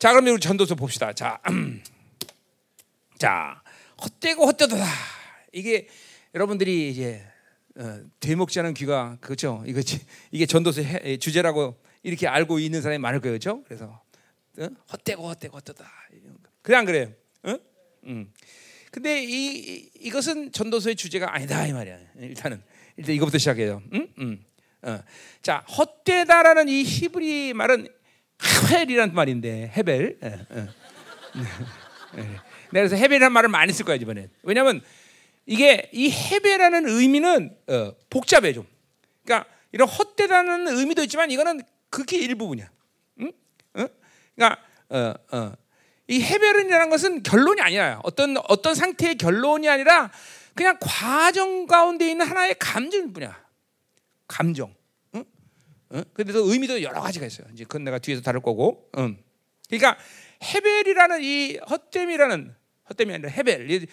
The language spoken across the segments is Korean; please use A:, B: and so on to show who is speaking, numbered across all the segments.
A: 자, 그럼 우리 전도서 봅시다. 자, 자, 헛되고 헛되도다. 이게 여러분들이 이제 어, 되먹지 않은 귀가 그렇죠. 이거 이게 전도서 해, 주제라고 이렇게 알고 있는 사람이 많을 거예요, 그렇죠? 그래서 어? 헛되고 헛되고 헛되다. 그래 안 그래요? 어? 음. 근데 이 이 것은 전도서의 주제가 아니다 이 말이야. 일단은 일단 이거부터 시작해요. 음? 음. 어. 자, 헛되다라는 이 히브리 말은 헤벨이란 말인데 헤벨. 예, 예. 예. 내가 그래서 헤벨이라는 말을 많이 쓸 거야 이번에. 왜냐하면 이게 이 헤벨이라는 의미는 어, 복잡해 좀. 그러니까 이런 헛되다는 의미도 있지만 이거는 극히 일부분이야. 응? 어? 그러니까 어, 어. 이 해별은이라는 것은 결론이 아니야. 어떤 어떤 상태의 결론이 아니라 그냥 과정 가운데 있는 하나의 감정일 뿐이야. 감정. 응? 응? 근데도 의미도 여러 가지가 있어요. 이제 그건 내가 뒤에서 다룰 거고. 응. 그러니까 해벨이라는 이 헛됨이라는 헛됨이 아니라 해벨.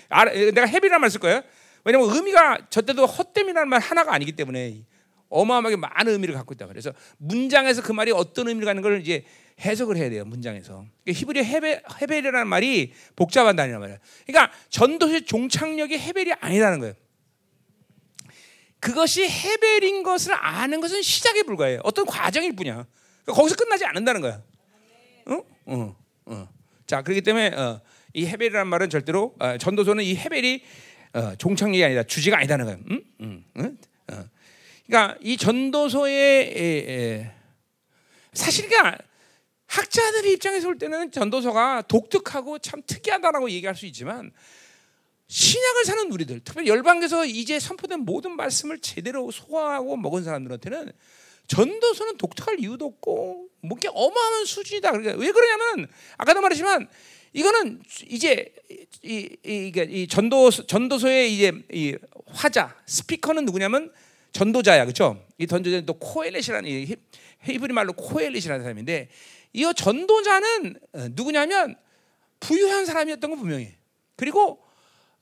A: 내가 해벨이란 말쓸 거예요. 왜냐면 의미가 저 때도 헛됨이라는 말 하나가 아니기 때문에 어마어마하게 많은 의미를 갖고 있다. 그래서 문장에서 그 말이 어떤 의미를 갖는 걸 이제 해석을 해야 돼요 문장에서. 그러니까 히브리 헤벨, 헤벨이라는 말이 복잡한다는 말이에요. 그러니까 전도의 종착역이 헤벨이 아니라는 거예요. 그것이 헤벨인 것을 아는 것은 시작에 불과해요. 어떤 과정일 뿐이야. 그러니까 거기서 끝나지 않는다는 거야. 어? 어, 어. 자, 그렇기 때문에 어, 이 헤벨이라는 말은 절대로 어, 전도서는 이 헤벨이 어, 종착역이 아니다, 주제가 아니다는 거예요. 음? 음, 음? 그러니까 이 전도서의 에, 에, 사실 그러니까 학자들의 입장에서 볼 때는 전도서가 독특하고 참 특이하다라고 얘기할 수 있지만 신약을 사는 우리들, 특별히 열방에서 이제 선포된 모든 말씀을 제대로 소화하고 먹은 사람들한테는 전도서는 독특할 이유도 없고 뭐게 어마어마한 수준이다. 그러니까 왜 그러냐면 아까도 말했지만 이거는 이제 이, 이, 이 전도 전도서의 이제 이 화자 스피커는 누구냐면 전도자야, 그렇죠? 이 전도자는 또 코엘렛이라는 이 히브리 말로 코엘렛이라는 사람인데 이 전도자는 어, 누구냐면 부유한 사람이었던 건 분명해. 그리고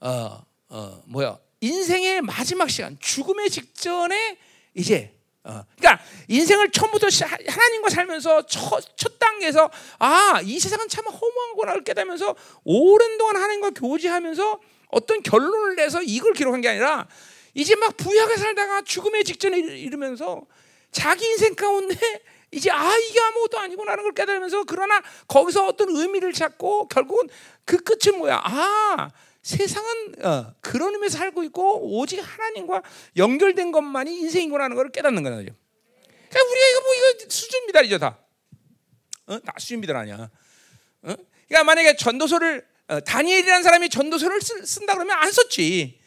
A: 어, 어, 뭐야 인생의 마지막 시간, 죽음의 직전에 이제 어, 그러니까 인생을 처음부터 하나님과 살면서 첫, 첫 단계에서 아 이 세상은 참 허무한구나를 깨달으면서 오랜 동안 하나님과 교제하면서 어떤 결론을 내서 이걸 기록한 게 아니라 이제 막 부유하게 살다가 죽음의 직전에 이르면서 자기 인생 가운데 이제 아 이게 아무것도 아니구나라는 걸 깨달으면서 그러나 거기서 어떤 의미를 찾고 결국은 그 끝은 뭐야? 아 세상은 어, 그런 의미에서 살고 있고 오직 하나님과 연결된 것만이 인생이구나라는 걸 깨닫는 거죠. 그러니까 우리가 이거 뭐 이거 수준 미달이죠 다. 어? 다 수준 미달 아니야. 어? 그러니까 만약에 전도서를 어, 다니엘이라는 사람이 전도서를 쓰, 쓴다 그러면 안 썼지.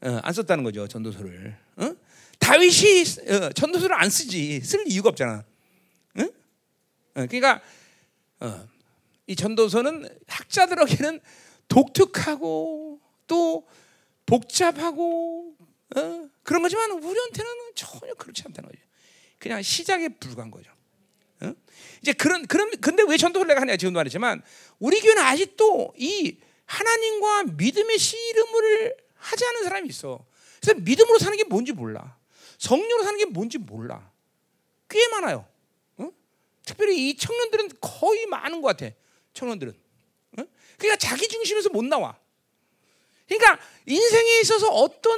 A: 어, 안 썼다는 거죠 전도서를. 어? 다윗이 어, 전도서를 안 쓰지 쓸 이유가 없잖아. 어, 그러니까 어, 이 전도서는 학자들에게는 독특하고 또 복잡하고 어, 그런 거지만 우리한테는 전혀 그렇지 않다는 거죠. 그냥 시작에 불과한 거죠. 어? 이제 그런 그런 근데 왜 전도를 내가 하냐 지금도 말했지만 우리 교회는 아직도 이 하나님과 믿음의 씨름을 하지 않은 사람이 있어. 그래서 믿음으로 사는 게 뭔지 몰라. 성령으로 사는 게 뭔지 몰라. 꽤 많아요. 특별히 이 청년들은 거의 많은 것 같아. 청년들은. 어? 그러니까 자기 중심에서 못 나와. 그러니까 인생에 있어서 어떤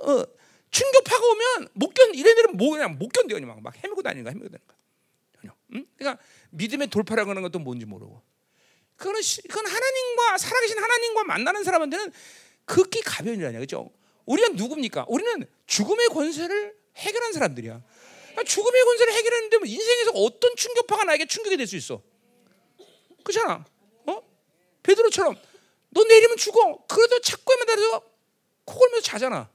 A: 어, 충격파가 오면 못 견, 이래들은 뭐 그냥 못 견뎌 막, 막 헤매고 다니는 거야, 헤매고 다니는 거야. 전혀. 응? 그러니까 믿음의 돌파라고 하는 것도 뭔지 모르고. 그거는, 그건 하나님과, 살아계신 하나님과 만나는 사람한테는 극히 가벼운 일 아니야. 그죠? 우리가 누굽니까? 우리는 죽음의 권세를 해결한 사람들이야. 그러니까 죽음의 권세를 해결했는데 뭐 인생에서 어떤 충격파가 나에게 충격이 될 수 있어? 그렇잖아. 어? 베드로처럼 너 내리면 죽어. 그래도 착고에 매달려서 코골면서 자잖아.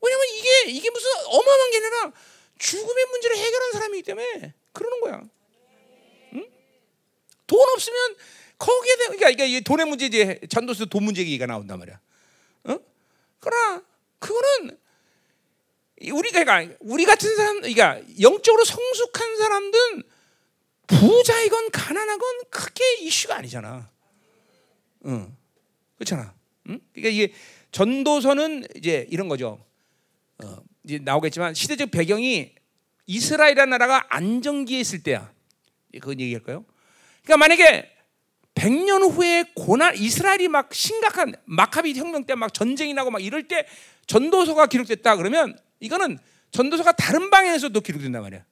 A: 왜냐면 이게 이게 무슨 어마어마한 게 아니라 죽음의 문제를 해결한 사람이기 때문에 그러는 거야. 응? 돈 없으면 거기에 대한 그러니까 이게 돈의 문제 이제 전도서 돈 문제 얘기가 나온단 말이야. 어? 그러나 그거는 우리가 그러니까 우리 같은 사람, 그러니까 영적으로 성숙한 사람들은 부자이건 가난하건 크게 이슈가 아니잖아. 응, 그렇잖아. 응? 그러니까 이게 전도서는 이제 이런 거죠. 어, 이제 나오겠지만 시대적 배경이 이스라엘이라는 나라가 안정기에 있을 때야. 그건 얘기할까요? 그러니까 만약에 100년 후에 고난 이스라엘이 막 심각한 마카비 혁명 때 막 전쟁이 나고 막 이럴 때 전도서가 기록됐다 그러면 이거는 전도서가 다른 방향에서도 기록된단 말이야.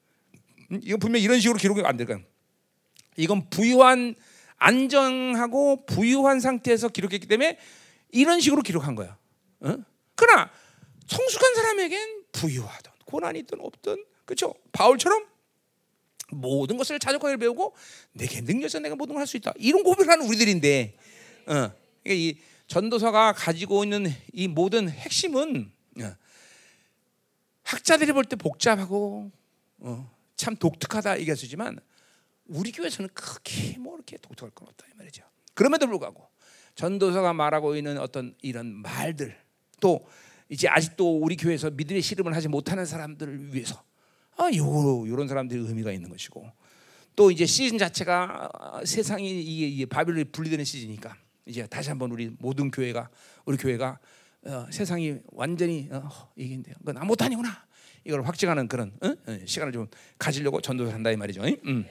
A: 음, 이거 분명 히 이런 식으로 기록이 안 될까요? 이건 부유한 안정하고 부유한 상태에서 기록했기 때문에 이런 식으로 기록한 거야. 어? 그러나 성숙한 사람에겐 부유하든 고난이 있든 없든 그렇죠? 바울처럼 모든 것을 자족하게 배우고 내게 능력서 내가 모든 걸 할 수 있다. 이런 고백을 하는 우리들인데, 어, 이 전도서가 가지고 있는 이 모든 핵심은 어, 학자들이 볼 때 복잡하고 어, 참 독특하다 얘기하지만 우리 교회에서는 크게 뭐 이렇게 독특할 건 없다 이 말이죠. 그럼에도 불구하고 전도서가 말하고 있는 어떤 이런 말들 또 이제 아직도 우리 교회에서 믿음의 씨름을 하지 못하는 사람들을 위해서 아, 요 요런 사람들이 의미가 있는 것이고 또 이제 시즌 자체가 세상이 이게, 이게 바빌론이 분리되는 시즌이니까 이제 다시 한번 우리 모든 교회가 우리 교회가 어, 세상이 완전히 어, 이긴데요. 그건 아무것도 아니구나. 이걸 확증하는 그런 어? 어 시간을 좀 가지려고 전도를 한다 이 말이죠. 음.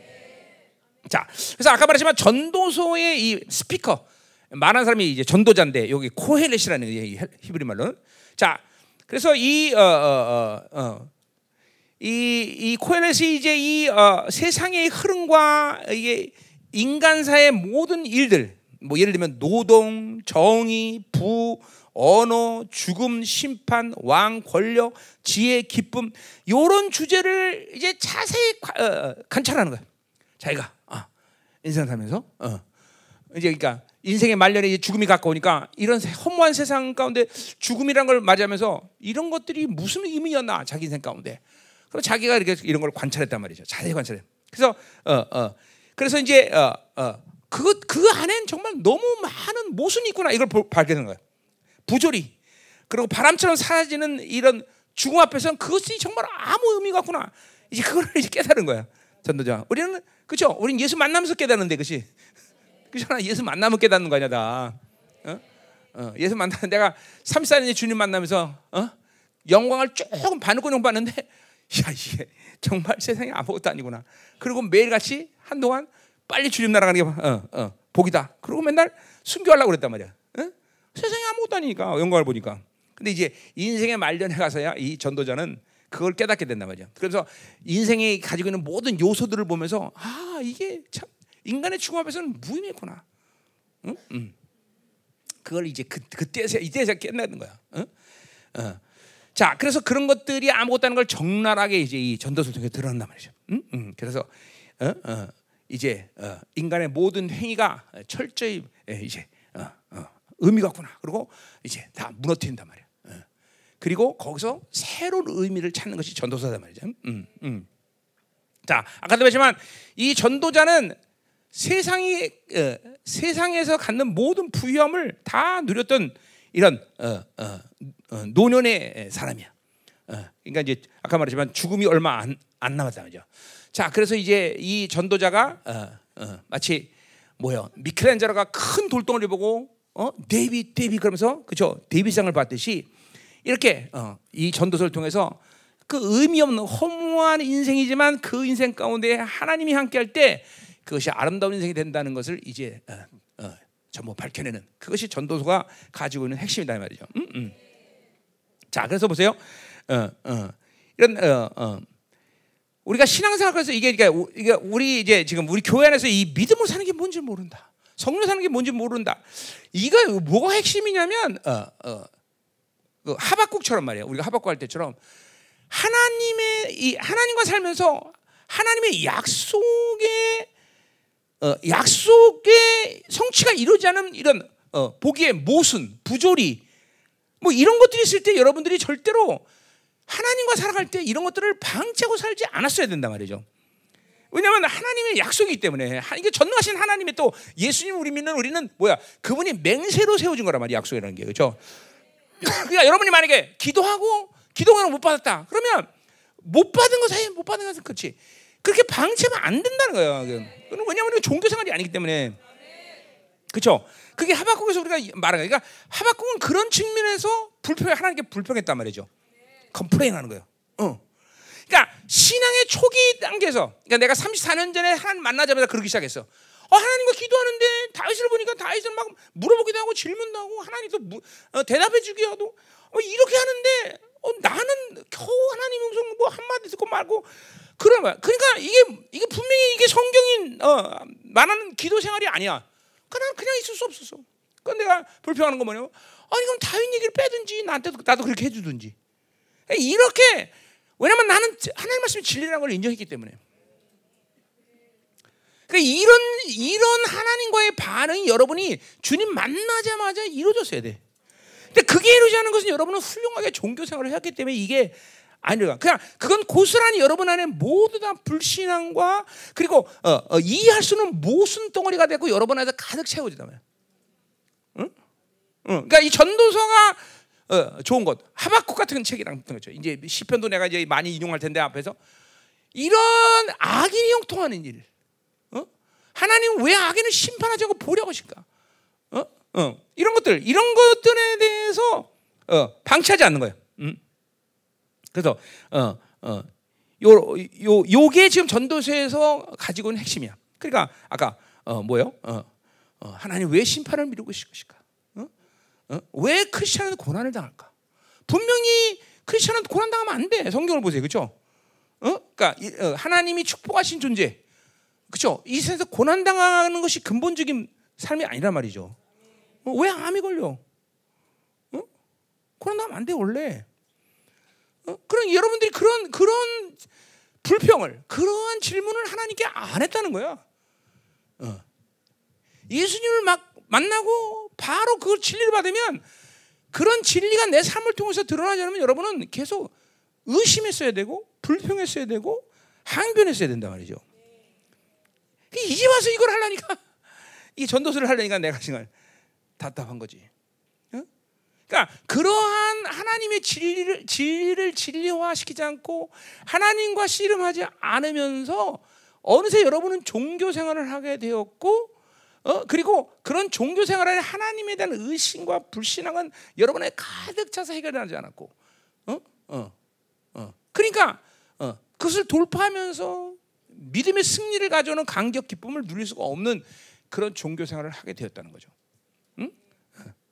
A: 자, 그래서 아까 말했지만 전도서의 이 스피커 말하는 사람이 이제 전도자인데 여기 코헬렛이라는 이 히브리 말로는 자, 그래서 이 어, 어, 어, 어 이, 이 코헬렛이 이제 이 어, 세상의 흐름과 이게 인간사의 모든 일들, 뭐 예를 들면 노동, 정의, 부, 언어, 죽음, 심판, 왕, 권력, 지혜, 기쁨 이런 주제를 이제 자세히 어, 어, 관찰하는 거야. 자기가 아, 인생 살면서 어. 이제 그러니까 인생의 말년에 죽음이 가까우니까 이런 허무한 세상 가운데 죽음이란 걸 맞이하면서 이런 것들이 무슨 의미였나 자기 인생 가운데 그럼 자기가 이렇게 이런 걸 관찰했단 말이죠. 자세히 관찰해. 그래서 어 어. 그래서 이제 어 어. 그, 그 안엔 정말 너무 많은 모순이 있구나. 이걸 발견하는 거예요. 부조리. 그리고 바람처럼 사라지는 이런 죽음 앞에서는 그것이 정말 아무 의미가 없구나. 이제 그걸 이제 깨달은 거야. 전도자. 우리는, 그죠? 우리는 예수 만나면서 깨닫는데, 그치? 그잖아. 예수 만나면 깨닫는 거 아니야, 다. 어? 어, 예수 만나, 내가 34년에 주님 만나면서, 어? 영광을 조금 반을꼬 봤는데, 야 이게 정말 세상에 아무것도 아니구나. 그리고 매일같이 한동안 빨리 주님 나라 가는 게 어, 어, 복이다. 그리고 맨날 순교하려고 그랬단 말이야. 어? 세상에 아무것도 아니니까 영광을 보니까. 근데 이제 인생의 말년에 가서야 이 전도자는 그걸 깨닫게 된단 말이야. 그래서 인생이 가지고 있는 모든 요소들을 보면서 아 이게 참 인간의 죽음 앞에서는 무의미했구나. 응? 응. 그걸 이제 그 그때서 이때서 깨닫는 거야. 응? 어. 자, 그래서 그런 것들이 아무것도 아닌 걸 적나라하게 이제 이 전도서를 통해 드러난단 말이죠. 음? 음. 그래서 어? 어. 이제 어. 인간의 모든 행위가 철저히 예, 이제 어, 어. 의미가 없구나. 그리고 이제 다 무너뜨린단 말이야. 어. 그리고 거기서 새로운 의미를 찾는 것이 전도서단 말이죠. 음, 음. 자, 아까도 말했지만 이 전도자는 세상이 어, 세상에서 갖는 모든 부유함을 다 누렸던 이런 어, 어, 어, 노년의 사람이야. 어, 그러니까 이제 아까 말했지만 죽음이 얼마 안, 안 남았다 말이죠. 자, 그래서 이제 이 전도자가 어, 어, 마치 뭐요? 미켈란젤로가 큰 돌덩어리 보고 어? 데이비 데이비 그러면서 그죠? 데이비상을 받듯이 이렇게 어, 이 전도서를 통해서 그 의미 없는 허무한 인생이지만 그 인생 가운데 하나님이 함께할 때 그것이 아름다운 인생이 된다는 것을 이제 어, 어, 전부 밝혀내는 그것이 전도서가 가지고 있는 핵심이다 이 말이죠. 음, 음. 자, 그래서 보세요. 어, 어. 이런 어, 어. 우리가 신앙생활에서 이게 그러니까 이게 우리 이제 지금 우리 교회 안에서 이 믿음을 사는 게 뭔지 모른다. 성령 사는 게 뭔지 모른다. 이거 뭐가 핵심이냐면 어, 어. 그 하박국처럼 말이야. 우리가 하박국 할 때처럼 하나님의 이 하나님과 살면서 하나님의 약속의 어, 약속의 성취가 이루지 않은 이런 어, 보기에 모순, 부조리 뭐 이런 것들이 있을 때 여러분들이 절대로 하나님과 살아갈 때 이런 것들을 방치하고 살지 않았어야 된단 말이죠. 왜냐하면 하나님의 약속이기 때문에 이게 전능하신 하나님의 또 예수님 우리 믿는 우리는 뭐야 그분이 맹세로 세워준 거란 말이야 약속이라는 게 그렇죠. 그러니까 여러분이 만약에 기도하고 기도하는 못 받았다 그러면 못 받은 거 사이 못 받은 것은 그렇지 그렇게 방치하면 안 된다는 거예요. 왜냐하면 종교 생활이 아니기 때문에 그렇죠. 그게 하박국에서 우리가 말하는 거니까 그러니까 하박국은 그런 측면에서 불평 하나님께 불평했단 말이죠. 컴플레인하는 거예요. 어. 그러니까 신앙의 초기 단계에서 그러니까 내가 34년 전에 하나님 만나자마자 그러기 시작했어. 어, 하나님과 기도하는데 다윗을 보니까 다윗을 막 물어보기도 하고 질문도 하고 하나님도 무, 어, 대답해 주기도 하고 어, 이렇게 하는데 어, 나는 겨우 하나님 음성 뭐 한마디 듣고 말고 그런 거야. 그러니까 이게 이게 분명히 이게 성경이 어, 말하는 기도 생활이 아니야. 그냥 그냥 있을 수 없었어. 그건 내가 불평하는 거 뭐냐면 아니 그럼 다윗 얘기를 빼든지 나한테도 나도 그렇게 해주든지 이렇게 왜냐면 나는 하나님 말씀이 진리라는 걸 인정했기 때문에. 그러니까 이런 이런 하나님과의 반응이 여러분이 주님 만나자마자 이루어졌어야 돼. 근데 그게 이루지 않은 것은 여러분은 훌륭하게 종교 생활을 했기 때문에 이게 아니라 그냥 그건 고스란히 여러분 안에 모두 다 불신앙과 그리고 어, 어, 이해할 수는 모순 덩어리가 되고 여러분 안에서 가득 채워지다 말이야. 응? 응. 그러니까 이 전도서가 어, 좋은 것 하박국 같은 책이랑 같은 거죠. 이제 시편도 내가 이제 많이 인용할 텐데 앞에서 이런 악인이 형통하는 일, 어? 하나님 왜 악인을 심판하지 않고 보려고 하실까? 어? 어. 이런 것들 이런 것들에 대해서 어, 방치하지 않는 거예요. 음. 그래서 어, 어, 요, 요, 요게 지금 전도서에서 가지고 있는 핵심이야. 그러니까 아까 어, 뭐요? 어, 어, 하나님 왜 심판을 미루고 있을 것일까? 어? 어? 왜 크리스천은 고난을 당할까? 분명히 크리스천은 고난 당하면 안 돼. 성경을 보세요, 그렇죠? 어? 그러니까 이, 어, 하나님이 축복하신 존재, 그렇죠? 이 세상에서 고난 당하는 것이 근본적인 삶이 아니란 말이죠. 어, 왜 암이 걸려? 어? 고난 당하면 안 돼, 원래. 어? 그런 여러분들이 그런 그런 불평을 그러한 질문을 하나님께 안 했다는 거야. 어. 예수님을 막 만나고 바로 그 진리를 받으면 그런 진리가 내 삶을 통해서 드러나지 않으면 여러분은 계속 의심했어야 되고 불평했어야 되고 항변했어야 된단 말이죠. 이제 와서 이걸 하려니까 이 전도서를 하려니까 내가 정말 답답한 거지. 그러니까 그러한 하나님의 진리를 진리를 진리화시키지 않고 하나님과 씨름하지 않으면서 어느새 여러분은 종교 생활을 하게 되었고 어 그리고 그런 종교 생활에 하나님에 대한 의심과 불신앙은 여러분의 가득 차서 해결하지 않았고 어? 어. 어. 그러니까 어. 그것을 돌파하면서 믿음의 승리를 가져오는 감격 기쁨을 누릴 수가 없는 그런 종교 생활을 하게 되었다는 거죠.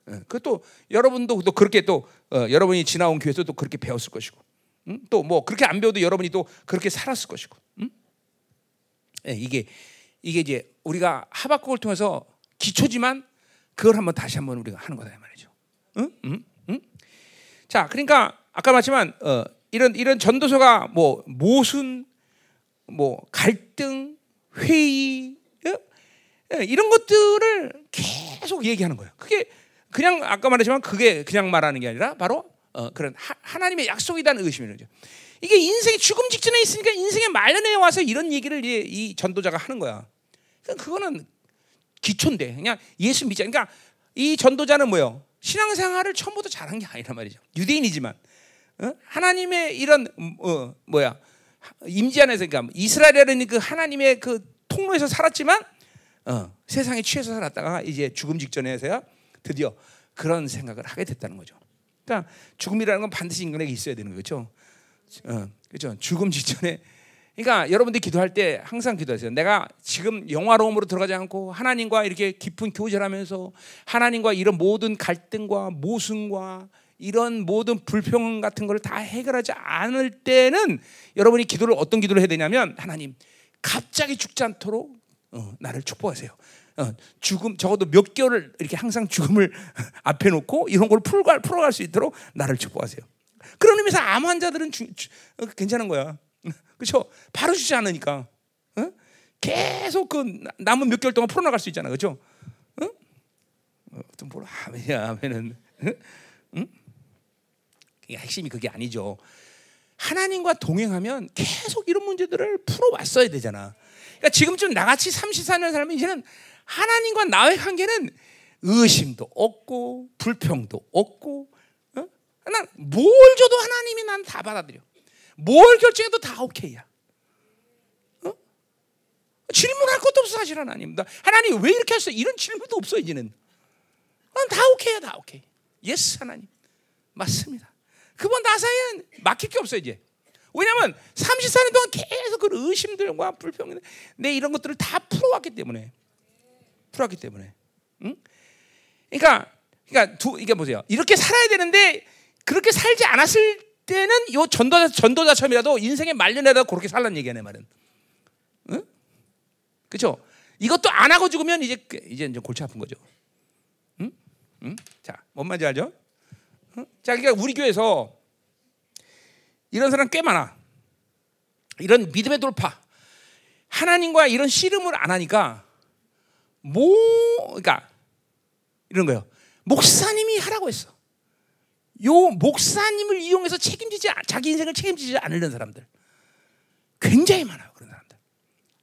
A: 예, 그것도 여러분도 또 그렇게 또 어, 여러분이 지나온 교회에서 또 그렇게 배웠을 것이고, 음? 또뭐 그렇게 안 배워도 여러분이 또 그렇게 살았을 것이고, 음? 예, 이게 이게 이제 우리가 하박국을 통해서 기초지만 그걸 한번 다시 한번 우리가 하는 거다 이 말이죠. 응? 응? 응? 자, 그러니까 아까 말했지만 어, 이런 이런 전도서가 뭐 모순, 뭐 갈등, 회의 예? 이런 것들을 계속 얘기하는 거예요. 그게 그냥 아까 말했지만 그게 그냥 말하는 게 아니라 바로 어, 그런 하, 나님의 약속이라는 의심이죠. 이게 인생의 죽음 직전에 있으니까 인생의 말년에 와서 이런 얘기를 이, 이 전도자가 하는 거야. 그러니까 그거는 기초인데 그냥 예수 믿자. 그러니까 이 전도자는 뭐요? 신앙생활을 처음부터 잘한 게 아니란 말이죠. 유대인이지만 어? 하나님의 이런 어, 뭐야 임지 안에서 그러니까 이스라엘은 그 하나님의 그 통로에서 살았지만 어, 세상에 취해서 살았다가 이제 죽음 직전에서야 드디어 그런 생각을 하게 됐다는 거죠. 그러니까 죽음이라는 건 반드시 인간에게 있어야 되는 거죠. 어, 그렇죠. 죽음 직전에 그러니까 여러분들이 기도할 때 항상 기도하세요. 내가 지금 영화로움으로 들어가지 않고 하나님과 이렇게 깊은 교제하면서 하나님과 이런 모든 갈등과 모순과 이런 모든 불평 같은 걸다 해결하지 않을 때는 여러분이 기도를 어떤 기도를 해야 되냐면 하나님 갑자기 죽지 않도록 어, 나를 축복하세요. 어, 죽음 적어도 몇 개월을 이렇게 항상 죽음을 앞에 놓고 이런 걸 풀갈 풀어갈 수 있도록 나를 축복하세요. 그런 의미에서 암 환자들은 주, 주, 어, 괜찮은 거야. 그렇죠? 바로 주지 않으니까 어? 계속 그 남은 몇 개월 동안 풀어나갈 수 있잖아, 그렇죠? 어? 또 뭐라 아멘이야, 아멘은 응? 핵심이 그게 아니죠. 하나님과 동행하면 계속 이런 문제들을 풀어왔어야 되잖아. 그러니까 지금쯤 나같이 34년 살면 이제는 하나님과 나의 관계는 의심도 없고 불평도 없고 어? 난 뭘 줘도 하나님이 난 다 받아들여. 뭘 결정해도 다 오케이야. 어? 질문할 것도 없어 사실 하나님. 하나님 왜 이렇게 하셨어? 이런 질문도 없어 이제는. 난 다 오케이야 다 오케이. Yes 하나님. 맞습니다. 그분 나사에는 막힐 게 없어 이제. 왜냐하면 34년 동안 계속 그 의심들과 불평, 내 이런 것들을 다 풀어왔기 때문에. 풀었기 때문에. 응? 그러니까 그러니까 두 이게 보세요. 이렇게 살아야 되는데 그렇게 살지 않았을 때는 요 전도자 전도자처럼이라도 인생의 말년에다 그렇게 살란 얘기야 내 말은. 응? 그렇죠? 이것도 안 하고 죽으면 이제 이제 이제 골치 아픈 거죠. 응? 응? 자, 뭔 말인지 알죠? 응? 자, 그러니까 우리 교회에서 이런 사람 꽤 많아. 이런 믿음의 돌파. 하나님과 이런 씨름을 안 하니까 뭐 그러니까 이런 거요. 목사님이 하라고 했어. 요 목사님을 이용해서 책임지지 자기 인생을 책임지지 않으려는 사람들 굉장히 많아요. 그런 사람들.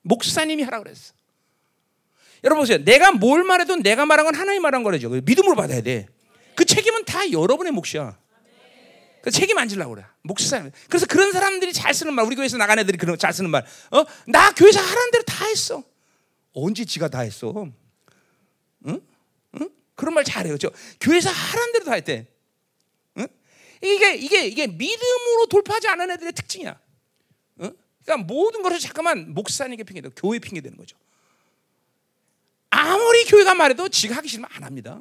A: 목사님이 하라고 그랬어. 여러분 보세요. 내가 뭘 말해도 내가 말한 건 하나님 말한 거래죠. 믿음으로 받아야 돼. 그 책임은 다 여러분의 몫이야. 그 책임 안 지려고 그래. 목사님. 그래서 그런 사람들이 잘 쓰는 말, 우리 교회에서 나간 애들이 그런 잘 쓰는 말. 어? 나 교회에서 하라는 대로 다 했어. 언제 지가 다 했어? 응? 응? 그런 말 잘해요. 저 교회에서 하라는 대로 다 했대. 응? 이게 이게 이게 믿음으로 돌파하지 않은 애들의 특징이야. 응? 그러니까 모든 것을 잠깐만 목사님에게 핑계대고 교회 핑계대는 거죠. 아무리 교회가 말해도 지가 하기 싫으면 안 합니다.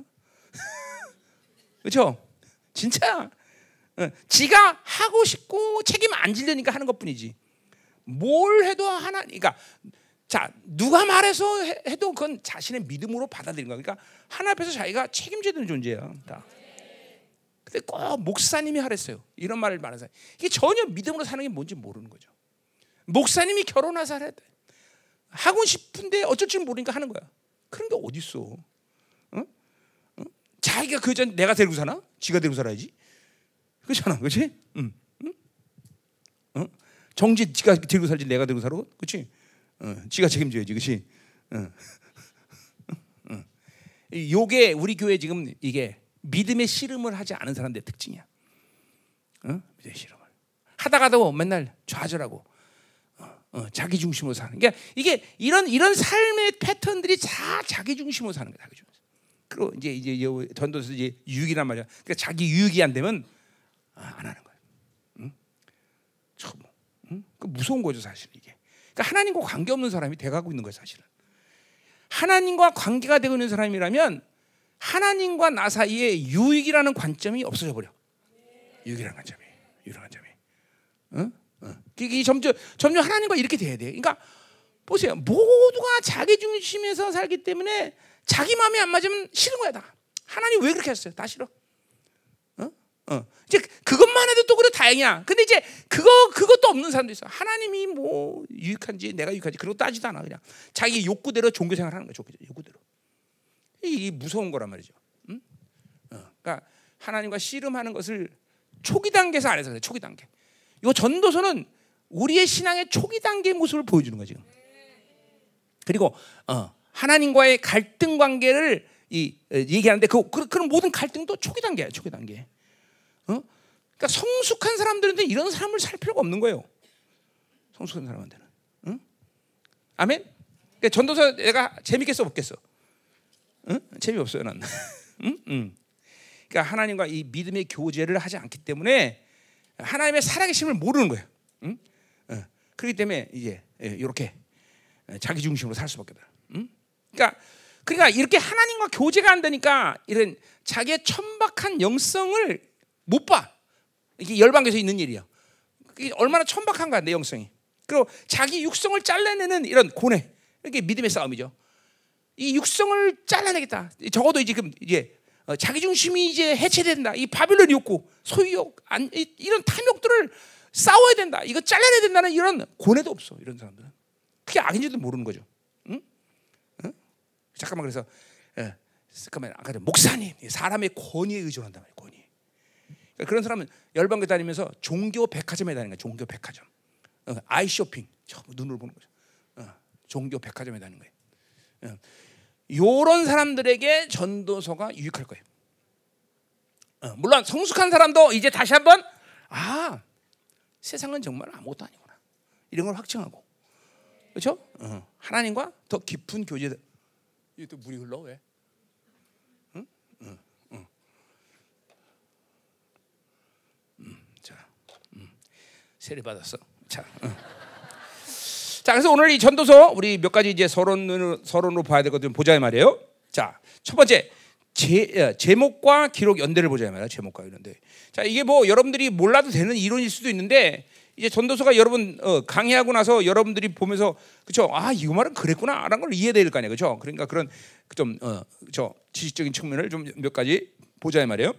A: 그렇죠? 진짜 지가 하고 싶고 책임 안 지려니까 하는 것뿐이지. 뭘 해도 하나, 그러니까 자 누가 말해서 해, 도 그건 자신의 믿음으로 받아들인 거야. 그러니까 하나 앞에서 자기가 책임져야 되는 존재야. 다. 근데 꼭 목사님이 하랬어요. 이런 말을 말해서 이게 전혀 믿음으로 사는 게 뭔지 모르는 거죠. 목사님이 결혼해서 하래 하고 싶은데 어쩔 줄 모르니까 하는 거야. 그런 게 어디 있어? 어? 어? 자기가 그 전 내가 데리고 사나? 지가 데리고 살아야지. 그렇잖아, 그렇지? 응, 응? 어? 정지 지가 데리고 살지 내가 데리고 살아, 그렇지? 어, 지가 책임져야지, 그렇지? 어. 어. 요게 우리 교회 지금 이게 믿음의 씨름을 하지 않은 사람들의 특징이야. 어? 믿음의 씨름을 하다가도 맨날 좌절하고 어, 자기 중심으로 사는. 그러니까 이게 이런 이런 삶의 패턴들이 다 자기 중심으로 사는 거야. 자기 그리고 이제 이제 전도서 이제 유익이란 말이야. 그러니까 자기 유익이 안 되면 아, 안 하는 거야. 응? 참, 응? 그 무서운 거죠 사실 이게. 그러니까 하나님과 관계 없는 사람이 돼가고 있는 거야 사실은. 하나님과 관계가 되고 있는 사람이라면 하나님과 나 사이에 유익이라는 관점이 없어져 버려. 유익이라는 관점이, 유익이라는 관점이. 응? 이게 점점 점점 하나님과 이렇게 돼야 돼. 그러니까 보세요. 모두가 자기 중심에서 살기 때문에 자기 마음에 안 맞으면 싫은 거야 다. 하나님 왜 그렇게 했어요? 다 싫어. 어? 어. 이제 그것만 해도 또 그래 다행이야. 근데 이제 그거 그것도 없는 사람도 있어. 하나님이 뭐 유익한지 내가 유익한지 그런 거 따지도 않아 그냥 자기 욕구대로 종교 생활하는 거야. 욕구대로. 이게 무서운 거란 말이죠. 응? 어. 그러니까 하나님과 씨름하는 것을 초기 단계에서 안 해서 그래. 초기 단계. 이거 전도서는 우리의 신앙의 초기 단계의 모습을 보여주는 거죠. 그리고 어, 하나님과의 갈등 관계를 이, 어, 얘기하는데 그, 그, 그런 모든 갈등도 초기 단계야, 초기 단계. 어? 그러니까 성숙한 사람들한테 이런 사람을 살 필요가 없는 거예요. 성숙한 사람한테는. 응? 아멘. 그러니까 전도서 내가 재밌게 써먹겠어. 응? 재미없어요, 난. 응? 응. 그러니까 하나님과 이 믿음의 교제를 하지 않기 때문에 하나님의 살아계심을 모르는 거예요. 응? 어. 그렇기 때문에 이제 이렇게 예, 자기 중심으로 살 수밖에 없다. 응? 그러니까 그러니까 이렇게 하나님과 교제가 안 되니까 이런 자기의 천박한 영성을 못 봐. 이게 열방에서 있는 일이야. 얼마나 천박한가 내 영성이. 그리고 자기 육성을 잘라내는 이런 고뇌. 이게 믿음의 싸움이죠. 이 육성을 잘라내겠다. 적어도 이제 이제 어, 자기 중심이 이제 해체된다. 이 바빌론 욕구, 소유욕, 안, 이, 이런 탐욕들을 싸워야 된다. 이거 잘라내야 된다는 이런 고뇌도 없어. 이런 사람들은 그게 악인지도 모르는 거죠. 잠깐만 그래서 예, 잠깐만 아까 목사님 사람의 권위에 의존한다 말이야. 권위. 그러니까 그런 사람은 열방교 다니면서 종교 백화점에 다니는 거야. 종교 백화점. 어, 아이 쇼핑. 눈으로 보는 거죠. 어, 종교 백화점에 다니는 거예요. 어. 요런 사람들에게 전도서가 유익할 거예요. 어, 물론 성숙한 사람도 이제 다시 한번 아 세상은 정말 아무것도 아니구나 이런 걸 확증하고 그렇죠? 어, 하나님과 더 깊은 교제. 이게 또 물이 흘러 왜? 응? 응, 응. 음, 자, 음, 세례 받았어. 자. 응. 자, 그래서 오늘 이 전도서 우리 몇 가지 이제 서론으로 서론으로 봐야 될 것들 보자 말이에요. 자, 첫 번째 제, 어, 제목과 기록 연대를 보자 말이야. 제목과 연대. 자, 이게 뭐 여러분들이 몰라도 되는 이론일 수도 있는데 이제 전도서가 여러분 어, 강의하고 나서 여러분들이 보면서 그죠? 아, 이거 말은 그랬구나라는 걸 이해될 거 아니에요. 그죠? 그러니까 그런 좀 어, 저 지식적인 측면을 좀 몇 가지 보자 말이에요.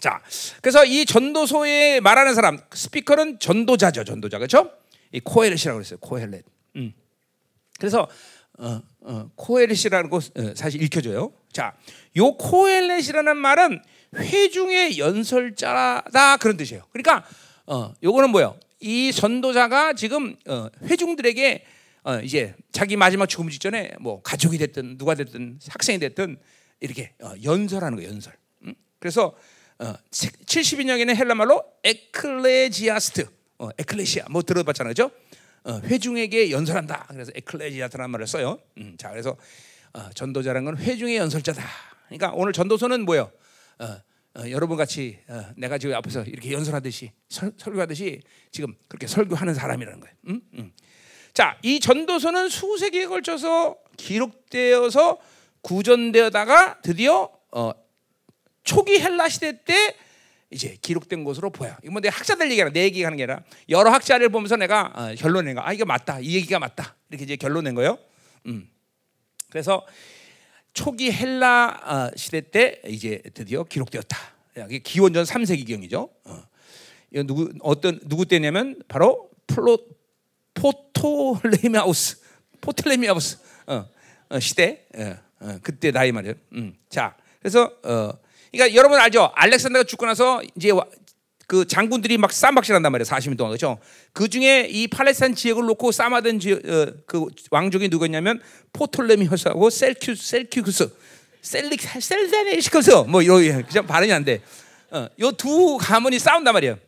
A: 자, 그래서 이 전도서에 말하는 사람 speaker는 전도자죠, 전도자 그렇죠? 이 코헬렛이라고 그랬어요, 코헬렛. 음. 그래서 어, 어, 코헬렛이라는 거 어, 사실 읽혀져요. 자, 요 코헬렛이라는 말은 회중의 연설자다 그런 뜻이에요. 그러니까 어, 요거는 뭐예요? 이 전도자가 지금 어, 회중들에게 어, 이제 자기 마지막 죽음 직전에 뭐 가족이 됐든 누가 됐든 학생이 됐든 이렇게 어, 연설하는 거 연설. 음? 그래서 어, 70인역에는 헬라 말로 에클레지아스트, 어, 에클레시아 뭐 들어봤잖아요, 그죠? 어, 회중에게 연설한다. 그래서 에클레지아스라는 말을 써요. 음, 자, 그래서 어, 전도자라는 건 회중의 연설자다. 그러니까 오늘 전도서는 뭐예요? 어, 어, 여러분 같이 어, 내가 지금 앞에서 이렇게 연설하듯이 설, 설교하듯이 지금 그렇게 설교하는 사람이라는 거예요. 음? 음. 자, 이 전도서는 수세기에 걸쳐서 기록되어서 구전되어다가 드디어 어, 초기 헬라 시대 때 이제 기록된 것으로 보여. 이거 뭐내 학자들 얘기하는 내 얘기하는 게 아니라 여러 학자를 보면서 내가 어, 결론낸 거. 아 이거 맞다. 이 얘기가 맞다. 이렇게 이제 결론낸 거예요. 음. 그래서 초기 헬라 어, 시대 때 이제 드디어 기록되었다. 기원전 3세기 경이죠. 어. 이거 누구 어떤 누구 때냐면 바로 플로 포토레미아우스 포토레미아우스 어, 어, 시대 어, 어, 그때 나이 말이에요. 음. 자, 그래서 어, 그러니까 여러분 알죠? 알렉산더가 죽고 나서 이제 와, 그 장군들이 막 쌈박질한단 말이에요. 40년 동안 그렇죠. 그 중에 이 팔레스타인 지역을 놓고 싸우던 지, 어, 그 왕족이 누구였냐면 포톨레미오스하고 셀큐스, 셀큐스, 셀릭, 셀데네시커스 뭐 이런 그냥 발음이 안 돼. 어, 요두 가문이 싸운단 말이에요.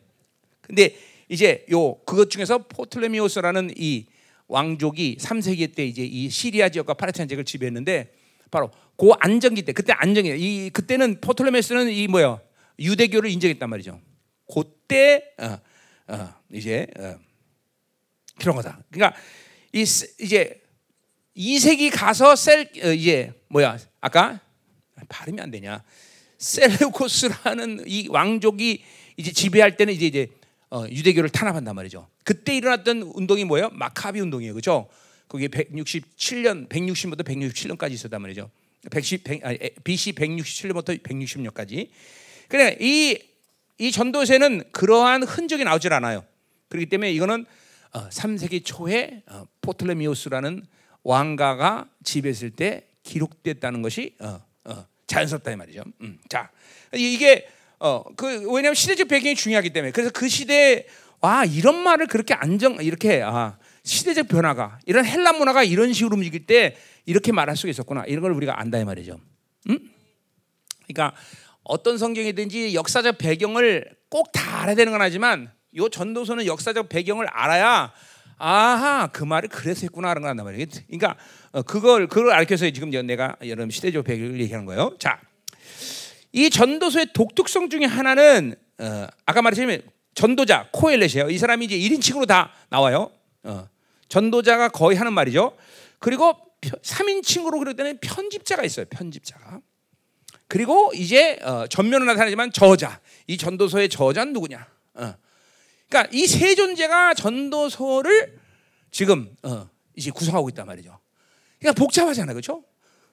A: 근데 이제 요 그것 중에서 포톨레미오스라는 이 왕족이 3세기 때 이제 이 시리아 지역과 팔레스타인 지역을 지배했는데 바로 그 안정기 때 그때 안정이 이 그때는 포톨레미오스는 이 뭐야 유대교를 인정했단 말이죠. 그때 어, 어, 이제 어, 그런 거다. 그러니까 이 이제 2세기 가서 셀 어, 이제 뭐야 아까 발음이 안 되냐 셀레우코스라는 이 왕족이 이제 지배할 때는 이제 이제 어, 유대교를 탄압한단 말이죠. 그때 일어났던 운동이 뭐예요? 마카비 운동이에요, 그렇죠? 그게 167년, 160부터 167년까지 있었단 말이죠. 110, 100, 아니, BC 167년부터 160년까지. 그래 이, 이 전도세는 그러한 흔적이 나오질 않아요. 그렇기 때문에 이거는 어, 3세기 초에 어, 포틀레미오스라는 왕가가 지배했을 때 기록됐다는 것이 어, 어, 자연스럽다 이 말이죠. 음, 자, 이게 어, 그 왜냐하면 시대적 배경이 중요하기 때문에 그래서 그 시대에 와 이런 말을 그렇게 안정 이렇게 아, 시대적 변화가 이런 헬라 문화가 이런 식으로 움직일 때 이렇게 말할 수가 있었구나 이런 걸 우리가 안다 이 말이죠. 음? 그러니까 어떤 성경이든지 역사적 배경을 꼭 다 알아야 되는 건 아니지만 요 전도서는 역사적 배경을 알아야 아하 그 말을 그래서 했구나 하는 걸 안단 말이에요. 그러니까 어, 그걸 그걸 알려서 지금 내가 여러분 시대적 배경을 얘기하는 거예요. 자, 이 전도서의 독특성 중에 하나는 어, 아까 말했지만 전도자 코엘렛이에요. 이 사람이 이제 1인칭으로 다 나와요. 어, 전도자가 거의 하는 말이죠. 그리고 3인칭으로 그럴 때는 편집자가 있어요. 편집자가. 그리고 이제 어, 전면으로 나타나지만 저자. 이 전도서의 저자는 누구냐? 어. 그러니까 이 세 존재가 전도서를 지금 어, 이제 구성하고 있단 말이죠. 그러니까 복잡하잖아요, 그렇죠?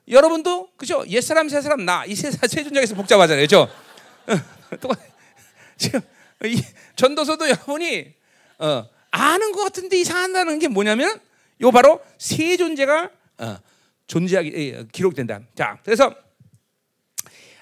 A: 여러분도 그죠? 옛 사람, 새 사람, 나 이세 세 존재에서 복잡하잖아요, 그렇죠? 지금 이 전도서도 여러분이 어, 아는 것 같은데 이상한다는 게 뭐냐면 요 바로 세 존재가 어, 존재하기 기록된다. 자, 그래서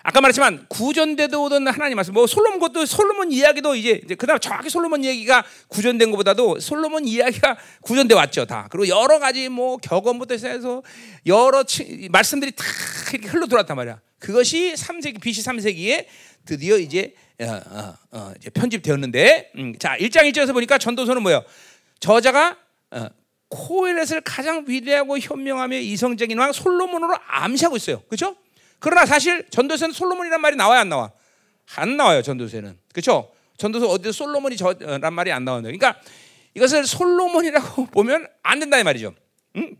A: 아까 말했지만 구전대도 오던 하나님 말씀. 뭐 솔로몬 것도 솔로몬 이야기도 이제, 이제 그다음 정확히 솔로몬 얘기가 구전된 것보다도 솔로몬 이야기가 구전돼 왔죠 다. 그리고 여러 가지 뭐 격언부터 해서 여러 치, 말씀들이 다 이렇게 흘러 들어왔단 말이야. 그것이 3세기 BC 3세기에 드디어 이제 어, 어, 어, 이제 편집되었는데, 음, 자 1장 1절에서 보니까 전도서는 뭐예요? 저자가 어, 코엘렛을 가장 위대하고 현명하며 이성적인 왕 솔로몬으로 암시하고 있어요. 그렇죠? 그러나 사실 전도서는 솔로몬이란 말이 나와야 안 나와? 안 나와요 전도서는 그렇죠? 전도서 어디 솔로몬이 저란 말이 안 나오는데, 그러니까 이것을 솔로몬이라고 보면 안 된다 이 말이죠. 응?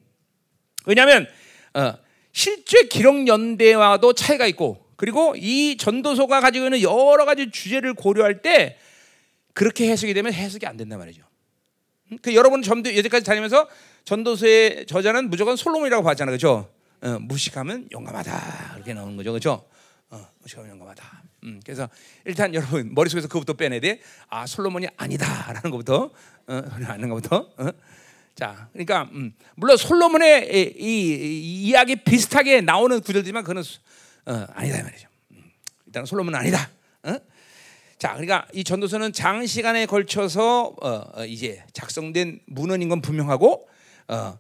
A: 왜냐하면 어, 실제 기록 연대와도 차이가 있고 그리고 이 전도서가 가지고 있는 여러 가지 주제를 고려할 때 그렇게 해석이 되면 해석이 안 된단 말이죠. 음? 그 여러분 전도 여태까지 다니면서 전도서의 저자는 무조건 솔로몬이라고 봤잖아요, 그렇죠? 어, 무식하면 용감하다 그렇게 나오는 거죠, 그렇죠? 어, 무식하면 용감하다. 음, 그래서 일단 여러분 머릿속에서 그것부터 빼내야 돼. 아 솔로몬이 아니다라는 것부터 어, 아는 것부터. 어? 자, 그러니까 음, 물론 솔로몬의 이, 이, 이 이 야기 비슷하게 나오는 구절들지만 그는 어, 아니다 말이죠. 음, 일단 솔로몬은 아니다. 어? 자, 그러니까 이 전도서는 장시간에 걸쳐서 어, 어, 이제 작성된 문헌인 건 분명하고, 어,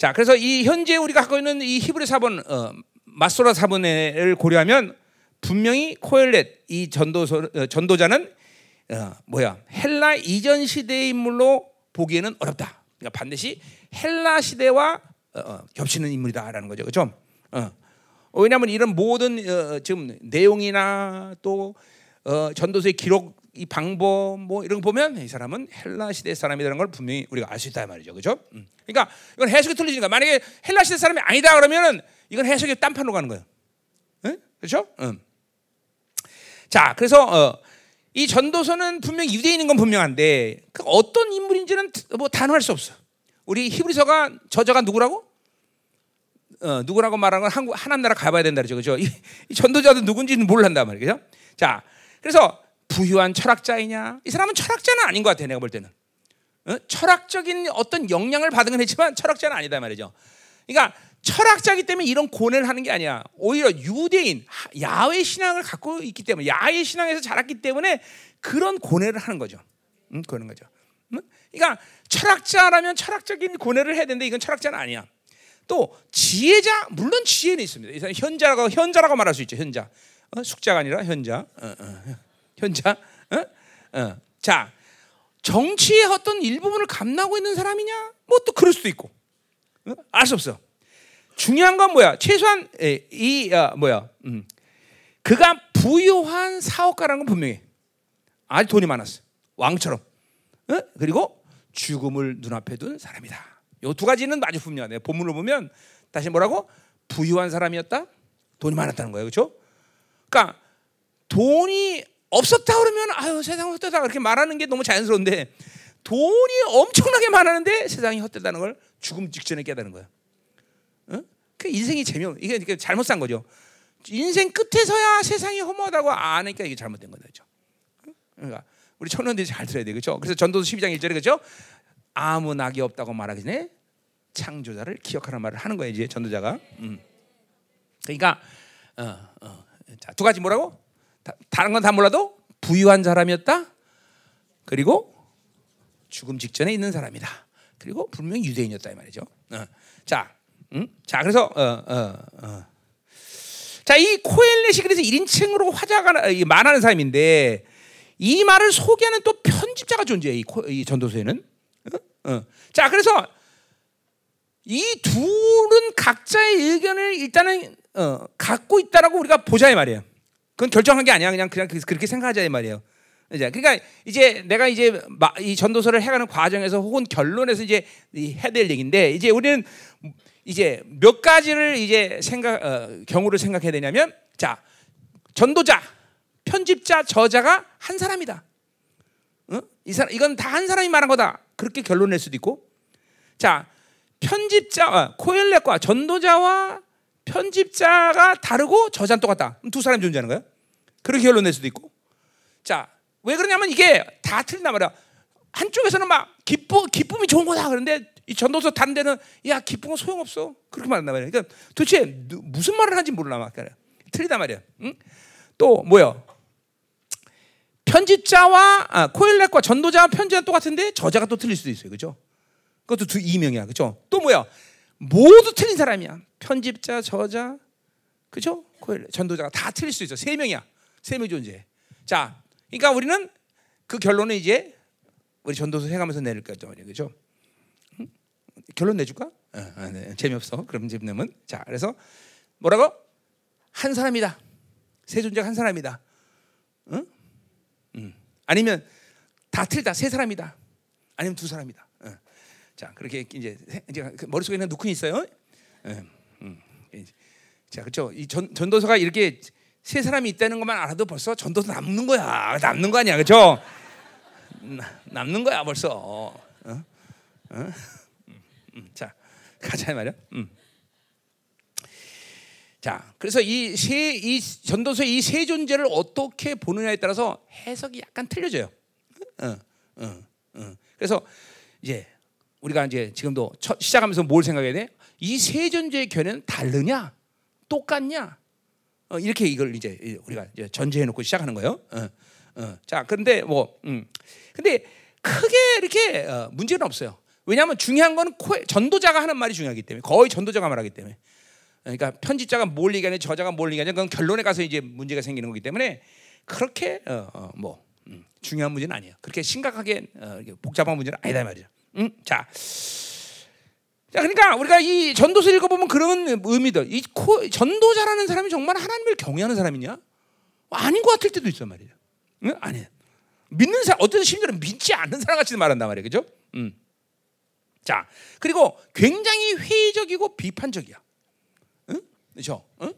A: 자, 그래서 이 현재 우리가 갖고 있는 이 히브리 사본 어, 마소라 사본을 고려하면 분명히 코엘렛 이 전도서 어, 전도자는 어, 뭐야 헬라 이전 시대의 인물로 보기에는 어렵다. 그러니까 반드시 헬라 시대와 어, 어, 겹치는 인물이다라는 거죠, 그렇죠? 어. 왜냐하면 이런 모든 어, 지금 내용이나 또 어, 전도서의 기록 이 방법 뭐 이런 거 보면 이 사람은 헬라 시대 사람이라는 걸 분명히 우리가 알 수 있다 말이죠, 그렇죠? 음. 그러니까 이건 해석이 틀리니까 만약에 헬라 시대 사람이 아니다 그러면은 이건 해석이 딴판으로 가는 거예요, 응? 그렇죠? 음. 자, 그래서 어, 이 전도서는 분명 히 유대인인 건 분명한데 그 어떤 인물인지는 뭐 단호할 수 없어. 우리 히브리서가 저자가 누구라고? 어, 누구라고 말하는 건 한국 하나님 나라 가봐야 된다 그죠, 그죠? 이, 이 전도자도 누군지는 모른단 말이죠. 자, 그래서 부유한 철학자이냐? 이 사람은 철학자는 아닌 것 같아, 내가 볼 때는. 어? 철학적인 어떤 영향을 받은 건 했지만 철학자는 아니다 말이죠. 그러니까 철학자기 때문에 이런 고뇌를 하는 게 아니야. 오히려 유대인 야외 신앙을 갖고 있기 때문에 야외 신앙에서 자랐기 때문에 그런 고뇌를 하는 거죠. 음, 그러는 거죠. 음? 그러니까 철학자라면 철학적인 고뇌를 해야 되는데 이건 철학자는 아니야. 또 지혜자 물론 지혜는 있습니다. 현자라고 현자라고 말할 수 있죠. 현자 어? 숙자가 아니라 현자 어, 어, 현자. 어? 어. 자 정치의 어떤 일부분을 감나고 있는 사람이냐? 뭐 또 그럴 수도 있고 어? 알수 없어. 중요한 건 뭐야? 최소한 에, 이 아, 뭐야? 음. 그가 부유한 사업가라는 건 분명해. 아주 돈이 많았어. 왕처럼. 어? 그리고 죽음을 눈앞에 둔 사람이다. 요 두 가지는 아주 분명하네. 본문을 보면 다시 뭐라고? 부유한 사람이었다. 돈이 많았다는 거예요. 그렇죠? 그러니까 돈이 없었다 그러면 아유 세상 헛되다 그렇게 말하는 게 너무 자연스러운데 돈이 엄청나게 많았는데 세상이 헛되다는 걸 죽음 직전에 깨달은 거예요. 어? 그 인생이 재미없. 이게 잘못 산 거죠. 인생 끝에서야 세상이 허무하다고 아니까 이게 잘못된 거죠. 그러니까 우리 청년들이 잘 들어야 돼, 그렇죠? 그래서 전도서 12장 1절에 그렇죠? 아무 낙이 없다고 말하기 전에 창조자를 기억하는 말을 하는 거예요, 이제 전도자가. 음. 그러니까 어, 어. 자, 두 가지 뭐라고? 다, 다른 건 다 몰라도 부유한 사람이었다. 그리고 죽음 직전에 있는 사람이다. 그리고 분명히 유대인이었다 이 말이죠. 어. 자, 음? 자, 그래서 어, 어, 어. 자, 이 코엘렛이 그래서 1인칭으로 화자가 말하는 사람인데 이 말을 소개하는 또 편집자가 존재해 이, 이 전도서에는. 어? 어. 자, 그래서 이 둘은 각자의 의견을 일단은 어, 갖고 있다라고 우리가 보자 이 말이에요. 그건 결정한 게 아니야. 그냥 그냥 그렇게 생각하자 이 말이에요. 이제 그러니까 이제 내가 이제 이 전도서를 해가는 과정에서 혹은 결론에서 이제 해야 될 얘기인데 이제 우리는 이제 몇 가지를 이제 생각 어, 경우를 생각해야 되냐면 자 전도자, 편집자, 저자가 한 사람이다. 어? 이 사람 이건 다 한 사람이 말한 거다. 그렇게 결론 낼 수도 있고 자 편집자 어, 코엘렛과 전도자와 편집자가 다르고 저자는 똑같다. 두 사람이 존재하는 거예요. 그렇게 결론 낼 수도 있고 자 왜 그러냐면 이게 다 틀린단 말이야. 한쪽에서는 막 기쁨 기쁨이 좋은 거다 그런데 이 전도서 데는 야 기쁨은 소용없어 그렇게 말한단 말이야. 그러니까 도대체 무슨 말을 하는지 몰라 막 그래. 틀리단 말이야. 응? 또 뭐야? 편집자와 아, 코엘렛과 전도자와 편집자 똑같은데 저자가 또 틀릴 수도 있어요. 그죠? 그것도 두 이명이야. 그죠? 또 뭐야? 모두 틀린 사람이야. 편집자, 저자, 그죠? 전도자가 다 틀릴 수 있어. 세 명이야. 세 명 존재. 자, 그러니까 우리는 그 결론을 이제 우리 전도서 해가면서 내릴 거죠, 그죠? 결론 내줄까? 어, 어, 네. 재미없어. 그럼 이제 내면 자, 그래서 뭐라고? 한 사람이다. 세 존재가 한 사람이다. 응? 음. 아니면 다 틀다. 세 사람이다. 아니면 두 사람이다. 어. 자, 그렇게 이제 이제 그 머릿속에 있는 누큰 있어요. 음. 자, 그렇죠. 이 전, 전도서가 이렇게 세 사람이 있다는 것만 알아도 벌써 전도서 남는 거야. 남는 거 아니야, 그렇죠? 남는 거야 벌써. 어? 어? 음, 음. 자, 가자 말이야. 음. 자, 그래서 이 세 이 전도서 이 세 존재를 어떻게 보느냐에 따라서 해석이 약간 틀려져요. 어, 어, 어. 그래서 이제 우리가 이제 지금도 첫 시작하면서 뭘 생각해야 돼? 이세 존재의 견해는 다르냐, 똑같냐? 어, 이렇게 이걸 이제 우리가 이제 전제해 놓고 시작하는 거예요. 어, 어. 자, 그런데 뭐, 음. 근데 크게 이렇게 어, 문제는 없어요. 왜냐하면 중요한 거는 전도자가 하는 말이 중요하기 때문에 거의 전도자가 말하기 때문에 그러니까 편집자가 뭘 얘기하냐 저자가 뭘 얘기하냐 그건 결론에 가서 이제 문제가 생기는 거기 때문에 그렇게 어, 어, 뭐 음, 중요한 문제는 아니에요. 그렇게 심각하게 어, 복잡한 문제는 아니다 말이죠. 음, 자, 자, 그러니까 우리가 이 전도서 읽어보면 그런 의미들. 이 코, 전도자라는 사람이 정말 하나님을 경외하는 사람이냐? 아닌 것 같을 때도 있단 말이에요. 응? 아니에요. 믿는 사람, 어떤 심지어는 믿지 않는 사람 같이 말한단 말이에요, 그죠? 음. 자, 그리고 굉장히 회의적이고 비판적이야. 그렇죠? 어?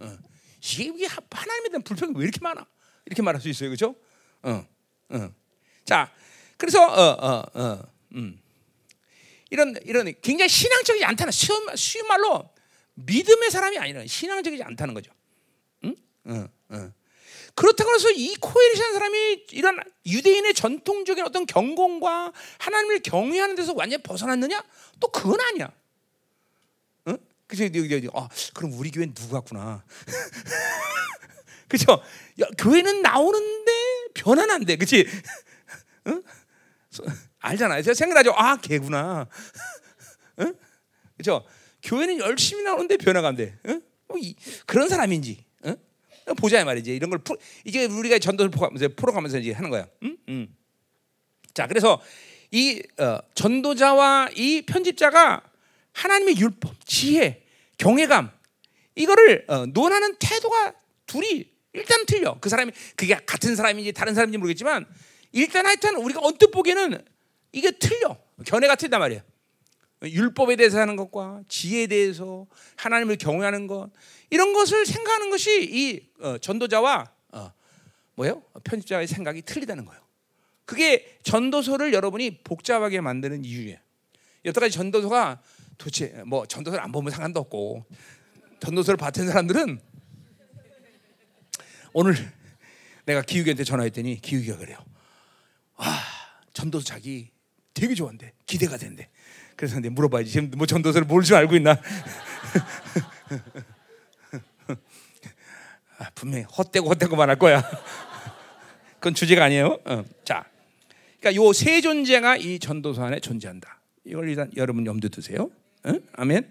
A: 어. 이게 하나님에 대한 불평이 왜 이렇게 많아? 이렇게 말할 수 있어요, 그렇죠? 어, 어. 자, 그래서 어, 어, 어, 음. 이런 이런 굉장히 신앙적이지 않다는 쉬운, 말로 믿음의 사람이 아니라 신앙적이지 않다는 거죠. 응? 어, 어. 그렇다고 해서 이 코엘이라는 사람이 이런 유대인의 전통적인 어떤 경공과 하나님을 경외하는 데서 완전히 벗어났느냐? 또 그건 아니야. 여기 여기 아, 그럼 우리 교회는 누구 같구나. 그죠? 야, 교회는 나오는데 변환한데, 그렇지? 응? 알잖아요. 제가 생각하죠. 아, 걔구나. 응? 그죠? 교회는 열심히 나오는데 변화가 안 돼. 응? 뭐 이, 그런 사람인지. 응? 보자 말이지. 이런 걸 풀, 이제 우리가 전도를 풀어가면서 이제 하는 거야. 응? 응. 자, 그래서 이 어, 전도자와 이 편집자가 하나님의 율법, 지혜, 경외감 이거를 어, 논하는 태도가 둘이 일단 틀려. 그 사람이 그게 같은 사람인지 다른 사람인지 모르겠지만 일단 하여튼 우리가 언뜻 보기에는 이게 틀려. 견해가 틀단 말이야. 율법에 대해서 하는 것과 지혜에 대해서 하나님을 경외하는 것 이런 것을 생각하는 것이 이 어, 전도자와 어, 뭐예요? 편집자의 생각이 틀리다는 거예요. 그게 전도서를 여러분이 복잡하게 만드는 이유예요. 여태까지 전도서가 도대체 뭐 전도서를 안 보면 상관도 없고 전도서를 봤던 사람들은 오늘 내가 기욱이한테 전화했더니 기욱이가 그래요. 아 전도서 자기 되게 좋아한대 기대가 된대. 그래서 근데 물어봐야지 지금 뭐 전도서를 뭘 줄 알고 있나? 아, 분명히 헛되고 헛되고만 할 거야. 그건 주제가 아니에요. 어. 자, 그러니까 요 세 존재가 이 전도서 안에 존재한다. 이걸 일단 여러분 염두 두세요. 응? 아멘.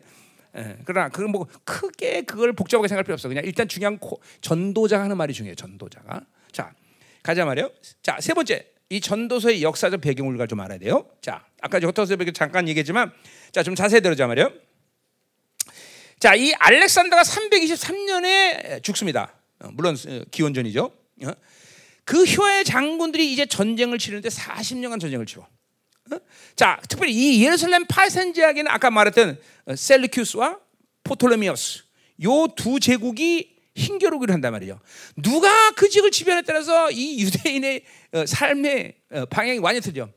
A: 예, 그러나 그건 뭐 크게 그걸 복잡하게 생각할 필요 없어. 그냥 일단 중요한 코, 전도자 하는 말이 중요해요. 전도자가. 자, 가자 말이요. 자, 세 번째. 이 전도서의 역사적 배경을 좀 알아야 돼요. 자, 아까 저터서 잠깐 얘기했지만 자, 좀 자세히 들어자 말이요. 자, 이 알렉산더가 323년에 죽습니다. 어, 물론 어, 기원전이죠. 어? 그 효의 장군들이 이제 전쟁을 치르는데 40년간 전쟁을 치러. 자, 특별히 이 예루살렘 파센 지역에는 아까 말했던 셀리큐스와 포톨레미어스 요 두 제국이 힘겨루기를 한단 말이죠. 누가 그 지역을 지배에 따라서 이 유대인의 어, 삶의 어, 방향이 완전히 틀려.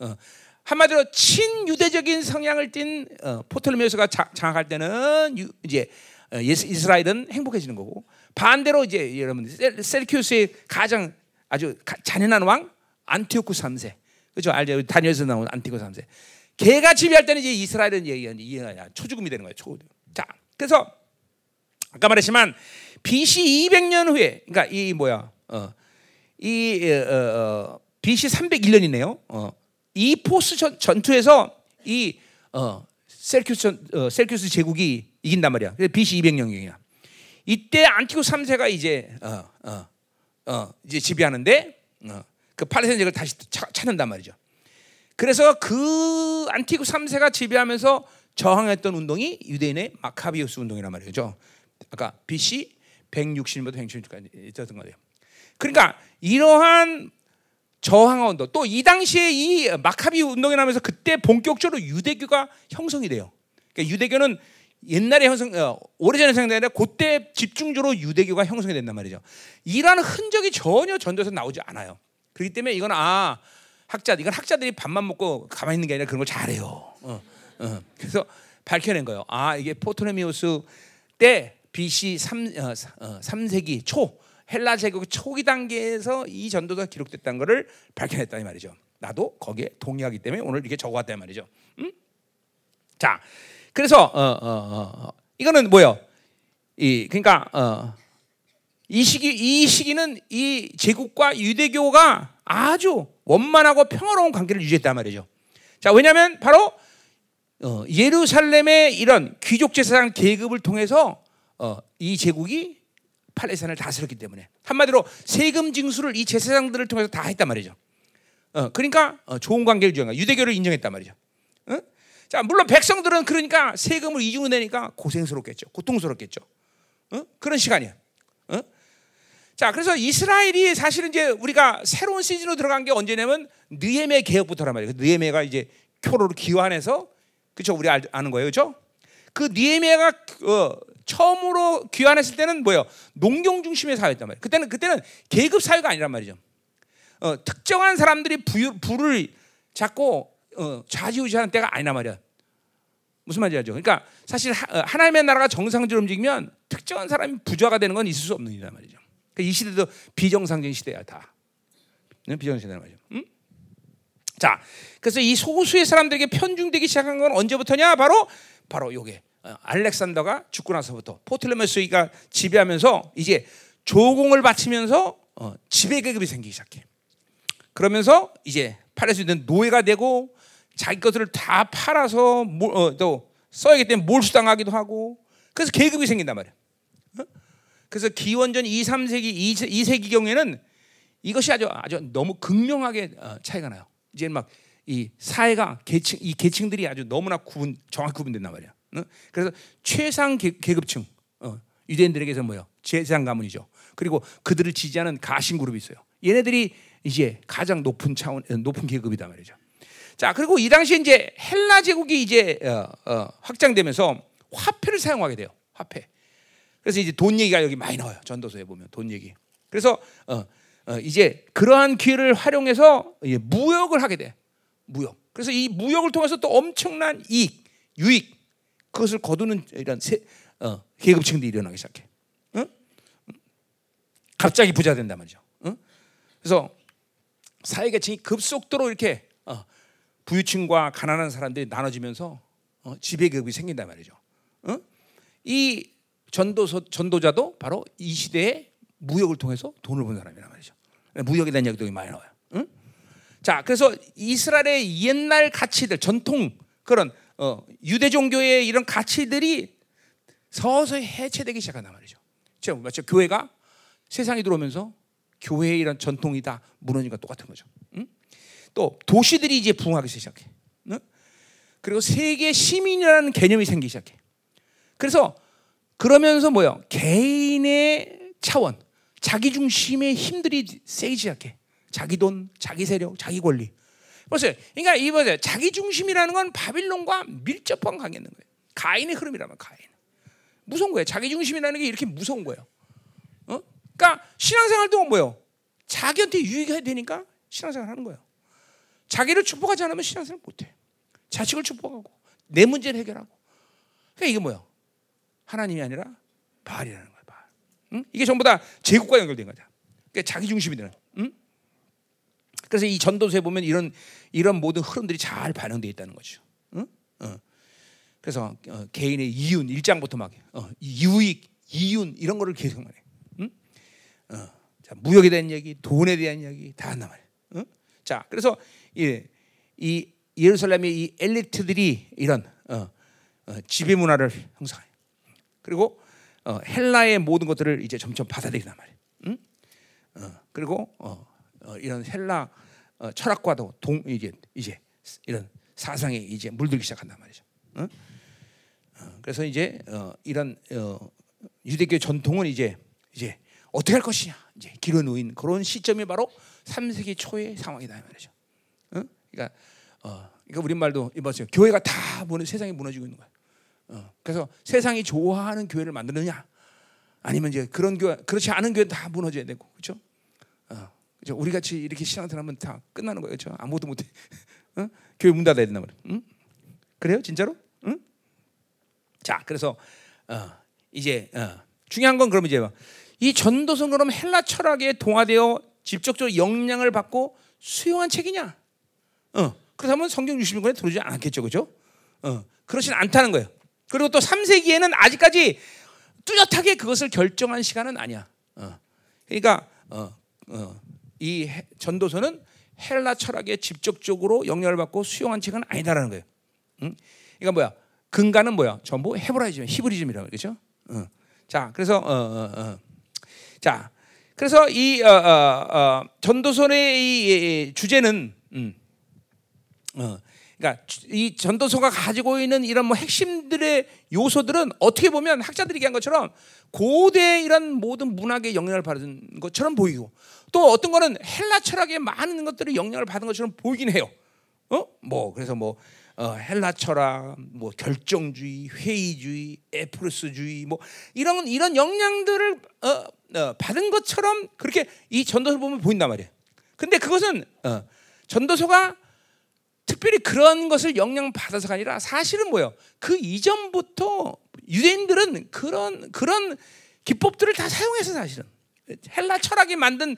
A: 어, 한마디로 친유대적인 성향을 띤 포톨레미어스가 장악할 때는 이제 이스라엘은 행복해지는 거고 반대로 이제 여러분 셀리큐스의 가장 아주 잔인한 왕 안티오쿠 3세 그죠? 알죠? 다니엘에서 나온 안티고 3세. 걔가 지배할 때는 이제 이스라엘은 이게 초죽음이 되는 거예요. 초. 자, 그래서 아까 말했지만 BC 200년 후에, 그러니까 이 뭐야, 어, 이 어, 어, BC 301년이네요. 어, 입소스 전, 전투에서 이 어, 셀큐스 어, 셀큐스 제국이 이긴단 말이야. 그래서 BC 200년경이야. 이때 안티고 3세가 이제 어, 어, 어, 이제 지배하는데 어, 그 팔레스타인을 다시 찾는단 말이죠. 그래서 그 안티구 3세가 지배하면서 저항했던 운동이 유대인의 마카비우스 운동이란 말이죠. 아까 BC 160년부터 160년까지 있었던 거예요. 그러니까 이러한 저항 운동 또 이 당시에 이 마카비 운동이 나면서 그때 본격적으로 유대교가 형성이 돼요. 그러니까 유대교는 옛날에 형성 어, 오래전에 아니라 그때 집중적으로 유대교가 형성이 된단 말이죠. 이러한 흔적이 전혀 전도에서 나오지 않아요. 그렇기 때문에 이건 아 학자 이건 학자들이 밥만 먹고 가만히 있는 게 아니라 그런 걸 잘해요. 어, 어. 그래서 밝혀낸 거예요. 아 이게 포토레미우스 때 BC 3, 어, 어, 3세기 초 헬라 제국 초기 단계에서 이 전도가 기록됐다는 것을 밝혀냈다 이 말이죠. 나도 거기에 동의하기 때문에 오늘 이렇게 적어왔단 말이죠. 음? 자, 그래서 어, 어, 어, 이거는 뭐요? 이 그러니까 어, 이 시기 이 시기는 이 제국과 유대교가 아주 원만하고 평화로운 관계를 유지했단 말이죠. 자, 왜냐하면 바로 어, 예루살렘의 이런 귀족 제사장 계급을 통해서 어, 이 제국이 팔레스타인을 다스렸기 때문에 한마디로 세금 징수를 이 제사장들을 통해서 다 했단 말이죠. 어, 그러니까 어, 좋은 관계를 거야. 유대교를 인정했단 말이죠. 어? 자, 물론 백성들은 그러니까 세금을 이중으로 내니까 고생스럽겠죠. 고통스럽겠죠. 어? 그런 시간이야. 어? 자, 그래서 이스라엘이 사실은 이제 우리가 새로운 시즌으로 들어간 게 언제냐면 느헤메 개혁부터란 말이에요. 느헤메가 이제 표로를 기환해서 그렇죠. 우리 아는 거예요. 그렇죠? 그 느헤미야가 어, 처음으로 귀환했을 때는 뭐예요? 농경 중심의 사회였단 말이에요. 그때는 그때는 계급 사회가 아니란 말이죠. 어, 특정한 사람들이 부, 부를 잡고 어, 좌지우지하는 때가 아니란 말이야. 무슨 말인지 알죠? 그러니까 사실 하, 어, 하나님의 나라가 정상적으로 움직이면 특정한 사람이 부자가 되는 건 있을 수 없는 일이란 말이죠. 그러니까 이 시대도 비정상적인 시대야 다. 비정상 시대란 말이죠. 응? 자, 그래서 이 소수의 사람들에게 편중되기 시작한 건 언제부터냐? 바로 바로 요게 어, 알렉산더가 죽고 나서부터 포틀레메스가 지배하면서 이제 조공을 바치면서 어, 지배 계급이 생기기 시작해. 그러면서 이제 팔에서 있는 노예가 되고 자기 것들을 다 팔아서 몰, 어, 또 써야기 때문에 몰수당하기도 하고 그래서 계급이 생긴단 말이야. 어? 그래서 기원전 2, 3세기 2, 2세기 경에는 이것이 아주 아주 너무 극명하게 어, 차이가 나요. 이제 막 이 사회가 계층 이 계층들이 아주 너무나 구분 정확히 구분된단 말이야. 그래서 최상 계급층 어, 유대인들에게서 뭐요? 제상 가문이죠. 그리고 그들을 지지하는 가신 그룹이 있어요. 얘네들이 이제 가장 높은 차원 어, 높은 계급이다 말이죠. 자 그리고 이 당시에 이제 헬라 제국이 이제 어, 어, 확장되면서 화폐를 사용하게 돼요. 화폐. 그래서 이제 돈 얘기가 여기 많이 나와요. 전도서에 보면 돈 얘기. 그래서 어, 어, 이제 그러한 기회를 활용해서 무역을 하게 돼. 무역. 그래서 이 무역을 통해서 또 엄청난 이익, 유익 그것을 거두는 이런 세, 어, 계급층들이 일어나기 시작해. 어? 갑자기 부자 된단 말이죠. 어? 그래서 사회계층이 급속도로 이렇게 어, 부유층과 가난한 사람들이 나눠지면서 어, 지배계급이 생긴단 말이죠. 어? 이 전도서, 전도자도 바로 이 시대에 무역을 통해서 돈을 번 사람이란 말이죠. 무역에 대한 얘기도 많이 나와요. 응? 자, 그래서 이스라엘의 옛날 가치들, 전통 그런 어, 유대 종교의 이런 가치들이 서서히 해체되기 시작한단 말이죠. 지금 마치 교회가 세상에 들어오면서 교회의 이런 전통이 다 무너진 것 똑같은 거죠. 응? 또 도시들이 이제 부흥하기 시작해. 응? 그리고 세계 시민이라는 개념이 생기기 시작해. 그래서 그러면서 뭐요? 개인의 차원, 자기 중심의 힘들이 세기 시작해. 자기 돈, 자기 세력, 자기 권리. 보세요. 그러니까 이 보세요. 자기 중심이라는 건 바빌론과 밀접한 관계 있는 거예요. 가인의 흐름이라면 가인. 무서운 거예요. 자기 중심이라는 게 이렇게 무서운 거예요. 어? 그러니까 신앙생활도 뭐예요? 자기한테 유익해야 되니까 신앙생활 하는 거예요. 자기를 축복하지 않으면 신앙생활 못 해. 자식을 축복하고 내 문제를 해결하고. 그러니까 이게 뭐예요? 하나님이 아니라 바알이라는 거예요. 바알. 응? 이게 전부 다 제국과 연결된 거죠. 그러니까 자기 중심이 되는. 응? 그래서 이 전도서에 보면 이런 이런 모든 흐름들이 잘 반영되어 있다는 거죠. 응? 어. 그래서 어, 개인의 이윤 일장부터 막 어, 유익, 이윤 이런 거를 계속 말해. 응? 어. 자, 무역에 대한 얘기, 돈에 대한 얘기 다 말이야. 응? 자, 그래서 이, 이 예루살렘의 이 엘리트들이 이런 어, 어, 지배 문화를 형성해. 그리고 어, 헬라의 모든 것들을 이제 점점 받아들이단 말이야. 응? 어, 그리고 이런 헬라 어, 철학과도 동 이제 이제 이런 사상에 이제 물들기 시작한단 말이죠. 어? 어, 그래서 이제 어, 이런 어, 유대교 전통은 이제 이제 어떻게 할 것이냐 이제 길어 놓인 그런 시점이 바로 3세기 초의 상황이다 말이죠. 어? 그러니까 어, 그러니까 우리 말도 이보세요. 교회가 다 무너 세상이 무너지고 있는 거야. 어, 그래서 세상이 좋아하는 교회를 만드느냐? 아니면 이제 그런 교회 그렇지 않은 교회 다 무너져야 되고 그렇죠? 어, 그죠? 우리 같이 이렇게 신앙생활 하면 다 끝나는 거예요, 그렇죠? 아무것도 못해. 어? 교회 문 닫아야 된다 말이야. 응? 그래요, 진짜로? 응? 자, 그래서 어, 이제 어, 중요한 건 그러면 이제 이 전도서는 그럼 헬라 철학에 동화되어 직접적으로 영향을 받고 수용한 책이냐? 어, 그렇다면 성경 60권에 들어오지 않겠죠, 그죠? 어, 그렇진 않다는 거예요. 그리고 또 3세기에는 아직까지 뚜렷하게 그것을 결정한 시간은 아니야. 어, 그러니까 어, 어, 이 해- 전도서는 헬라 철학에 직접적으로 영향을 받고 수용한 책은 아니다라는 거예요. 응? 그러니까 뭐야? 근간은 뭐야? 전부 헤브라이즘, 히브리즘이라고 그렇죠? 어. 자, 그래서 어, 어, 어. 자, 그래서 이 어, 어, 어, 전도서의 이, 이 주제는 음, 어, 그러니까 주- 이 전도서가 가지고 있는 이런 뭐 핵심들의 요소들은 어떻게 보면 학자들이 얘기한 것처럼 고대 이런 모든 문학의 영향을 받은 것처럼 보이고 또 어떤 거는 헬라 철학의 많은 것들이 영향을 받은 것처럼 보이긴 해요. 어? 뭐 그래서 뭐 어, 헬라 철학, 뭐 결정주의, 회의주의, 에프로스주의, 뭐 이런 이런 영향들을 어, 어, 받은 것처럼 그렇게 이 전도서를 보면 보인단 말이에요. 근데 그것은 어, 전도서가 특별히 그런 것을 영향 받아서가 아니라 사실은 뭐예요? 그 이전부터 유대인들은 그런 그런 기법들을 다 사용해서 사실은 헬라 철학이 만든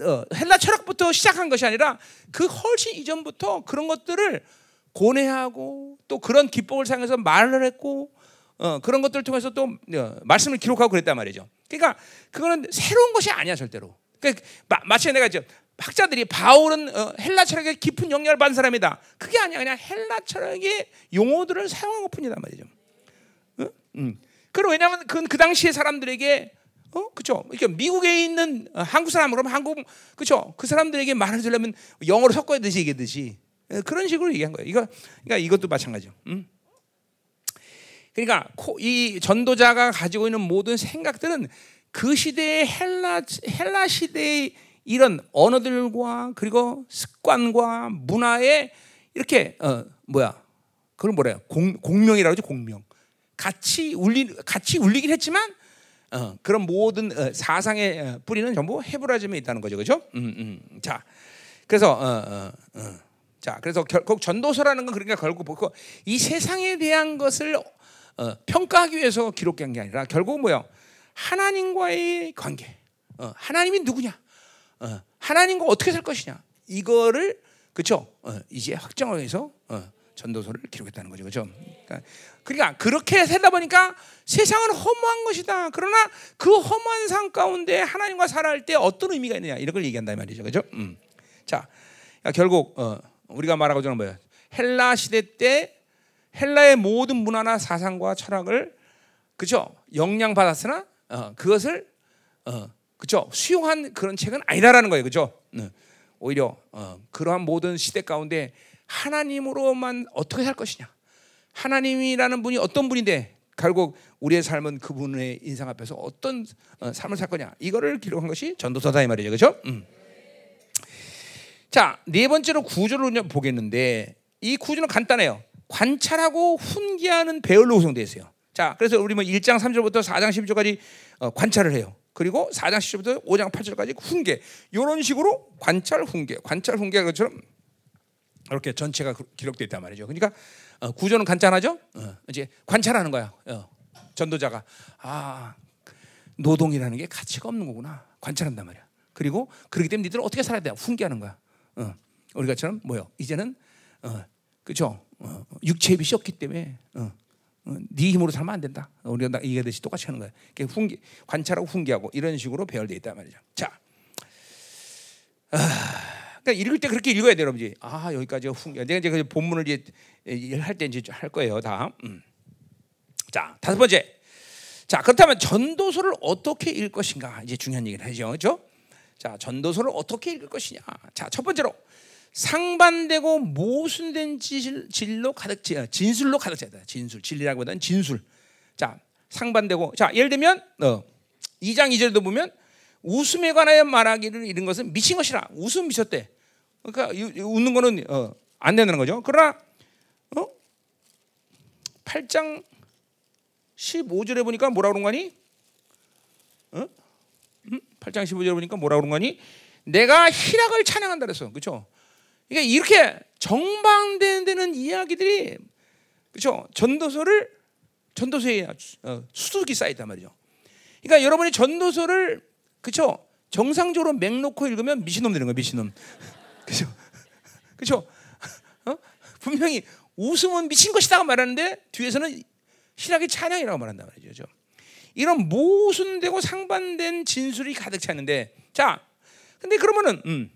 A: 어, 헬라 철학부터 시작한 것이 아니라 그 훨씬 이전부터 그런 것들을 고뇌하고 또 그런 기법을 사용해서 말을 했고 어, 그런 것들을 통해서 또 어, 말씀을 기록하고 그랬단 말이죠. 그러니까 그거는 새로운 것이 아니야 절대로. 그러니까 마, 마치 내가 이제 학자들이 바울은 어, 헬라 철학에 깊은 영향을 받은 사람이다. 그게 아니야 그냥 헬라 철학의 용어들을 사용한 것 뿐이단 말이죠. 어? 음. 그리고 왜냐하면 그건 그 당시의 사람들에게 어 그죠? 미국에 있는 어, 한국 사람 그러면 한국 그죠? 그 사람들에게 말을 들려면 영어로 섞어야 되지 얘기듯이 어, 그런 식으로 얘기한 거예요. 이거 그러니까 이것도 마찬가지죠. 음? 그러니까 코- 이 전도자가 가지고 있는 모든 생각들은 그 시대의 헬라 헬라 시대의 이런 언어들과 그리고 습관과 문화에 이렇게 어 뭐야 그걸 뭐래요 공, 공명이라고 하죠 공명 같이 울리 같이 울리긴 했지만 어, 그런 모든 어, 사상의 어, 뿌리는 전부 헤브라즘에 있다는 거죠, 그렇죠? 음, 음. 자, 그래서 어, 어, 어. 자, 그래서 결국 전도서라는 건 그러니까 결국 보고 이 세상에 대한 것을 어, 평가하기 위해서 기록한 게 아니라 결국 뭐요? 하나님과의 관계. 어, 하나님이 누구냐? 어, 하나님과 어떻게 살 것이냐? 이거를 그렇죠? 어, 이제 확정하기 위해서 어, 전도서를 기록했다는 거죠, 그렇죠? 그러니까, 그러니까 그렇게 살다 보니까 세상은 허무한 것이다. 그러나 그 허무한 삶 가운데 하나님과 살아갈 때 어떤 의미가 있느냐 이런 걸 얘기한다 말이죠, 그렇죠? 음. 자, 그러니까 결국 어, 우리가 말하고 저는 뭐예요? 헬라 시대 때 헬라의 모든 문화나 사상과 철학을 그죠 영향 받았으나 어, 그것을 어, 그죠 수용한 그런 책은 아니다라는 거예요, 그죠? 네. 오히려 어, 그러한 모든 시대 가운데 하나님으로만 어떻게 살 것이냐, 하나님이라는 분이 어떤 분인데 결국 우리의 삶은 그분의 인상 앞에서 어떤 어, 삶을 살 거냐 이거를 기록한 것이 전도서다 이 말이죠, 그죠? 음. 자, 네 번째로 구조를 보겠는데 이 구조는 간단해요. 관찰하고 훈계하는 배열로 구성되어 있어요. 자, 그래서 우리 뭐 1장 3절부터 4장 12절까지 어, 관찰을 해요. 그리고 4장 10절부터 5장 8절까지 훈계. 이런 식으로 관찰 훈계, 관찰 훈계 것처럼 이렇게 전체가 그- 기록되어 있단 말이죠. 그러니까 어, 구조는 간단하죠. 어, 이제 관찰하는 거야. 어, 전도자가 아 노동이라는 게 가치가 없는 거구나. 관찰한단 말이야. 그리고 그렇기 때문에 니들은 어떻게 살아야 돼? 훈계하는 거야. 어, 우리가처럼 뭐요? 이제는 어, 그죠? 어, 육체의 빛이 없기 때문에 어, 어, 네 힘으로 살면 안 된다. 우리가 나- 얘기하듯이 똑같이 하는 거야. 이렇게 훈계, 관찰하고 훈계하고 이런 식으로 배열돼 있단 말이죠. 자, 아, 그러니까 읽을 때 그렇게 읽어야 돼요, 여러분들. 아 여기까지 훈계. 내가 이제 그 본문을 이제 할 때 이제 할 거예요, 다. 음. 자, 다섯 번째. 자, 그렇다면 전도서를 어떻게 읽을 것인가 이제 중요한 얘기를 하죠, 그렇죠? 자, 전도서를 어떻게 읽을 것이냐. 자, 첫 번째로 상반되고 모순된 질, 질로 가득 차, 진술로 가득 차다. 진술, 진리라기보다는 진술. 자, 상반되고, 자, 예를 들면 어, 2장 2절도 보면 웃음에 관하여 말하기를 이런 것은 미친 것이라. 웃음 미쳤대. 그러니까 웃는 거는 어, 안 된다는 거죠. 그러나 어? 8장 15절에 보니까 뭐라 그런 거니? 어? 음? 8장 15절에 보니까 뭐라 그런 거니? 내가 희락을 찬양한다 그랬어. 그렇죠? 그러니까 이렇게 정방되는 이야기들이 그렇죠? 전도서를 전도서에 어, 수두룩이 쌓였단 말이죠. 그러니까 여러분이 전도서를 그렇죠? 정상적으로 맹 놓고 읽으면 미친놈 되는 거예요, 미친놈. 그렇죠? 그렇죠? 어? 분명히 웃음은 미친 것이다 말하는데 뒤에서는 희락의 찬양이라고 말한단 말이죠. 이런 모순되고 상반된 진술이 가득 차는데 자, 근데 그러면은 음,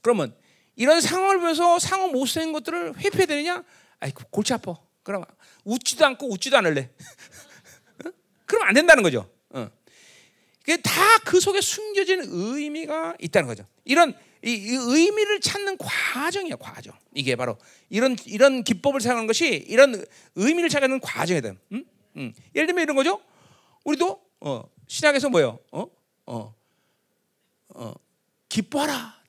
A: 그러면 이런 상황을 보면서 상황 못 쓰는 것들을 회피해야 되느냐? 아이 골치 아파. 그럼 웃지도 않고 웃지도 않을래. 어? 그럼 안 된다는 거죠. 어. 다그 속에 숨겨진 의미가 있다는 거죠. 이런 이, 이, 의미를 찾는 과정이야 과정. 이게 바로 이런 이런 기법을 사용하는 것이 이런 의미를 찾는 과정이다. 음? 음. 예를 들면 이런 거죠. 우리도 어, 신약에서 뭐요? 어? 어, 어, 기뻐하라.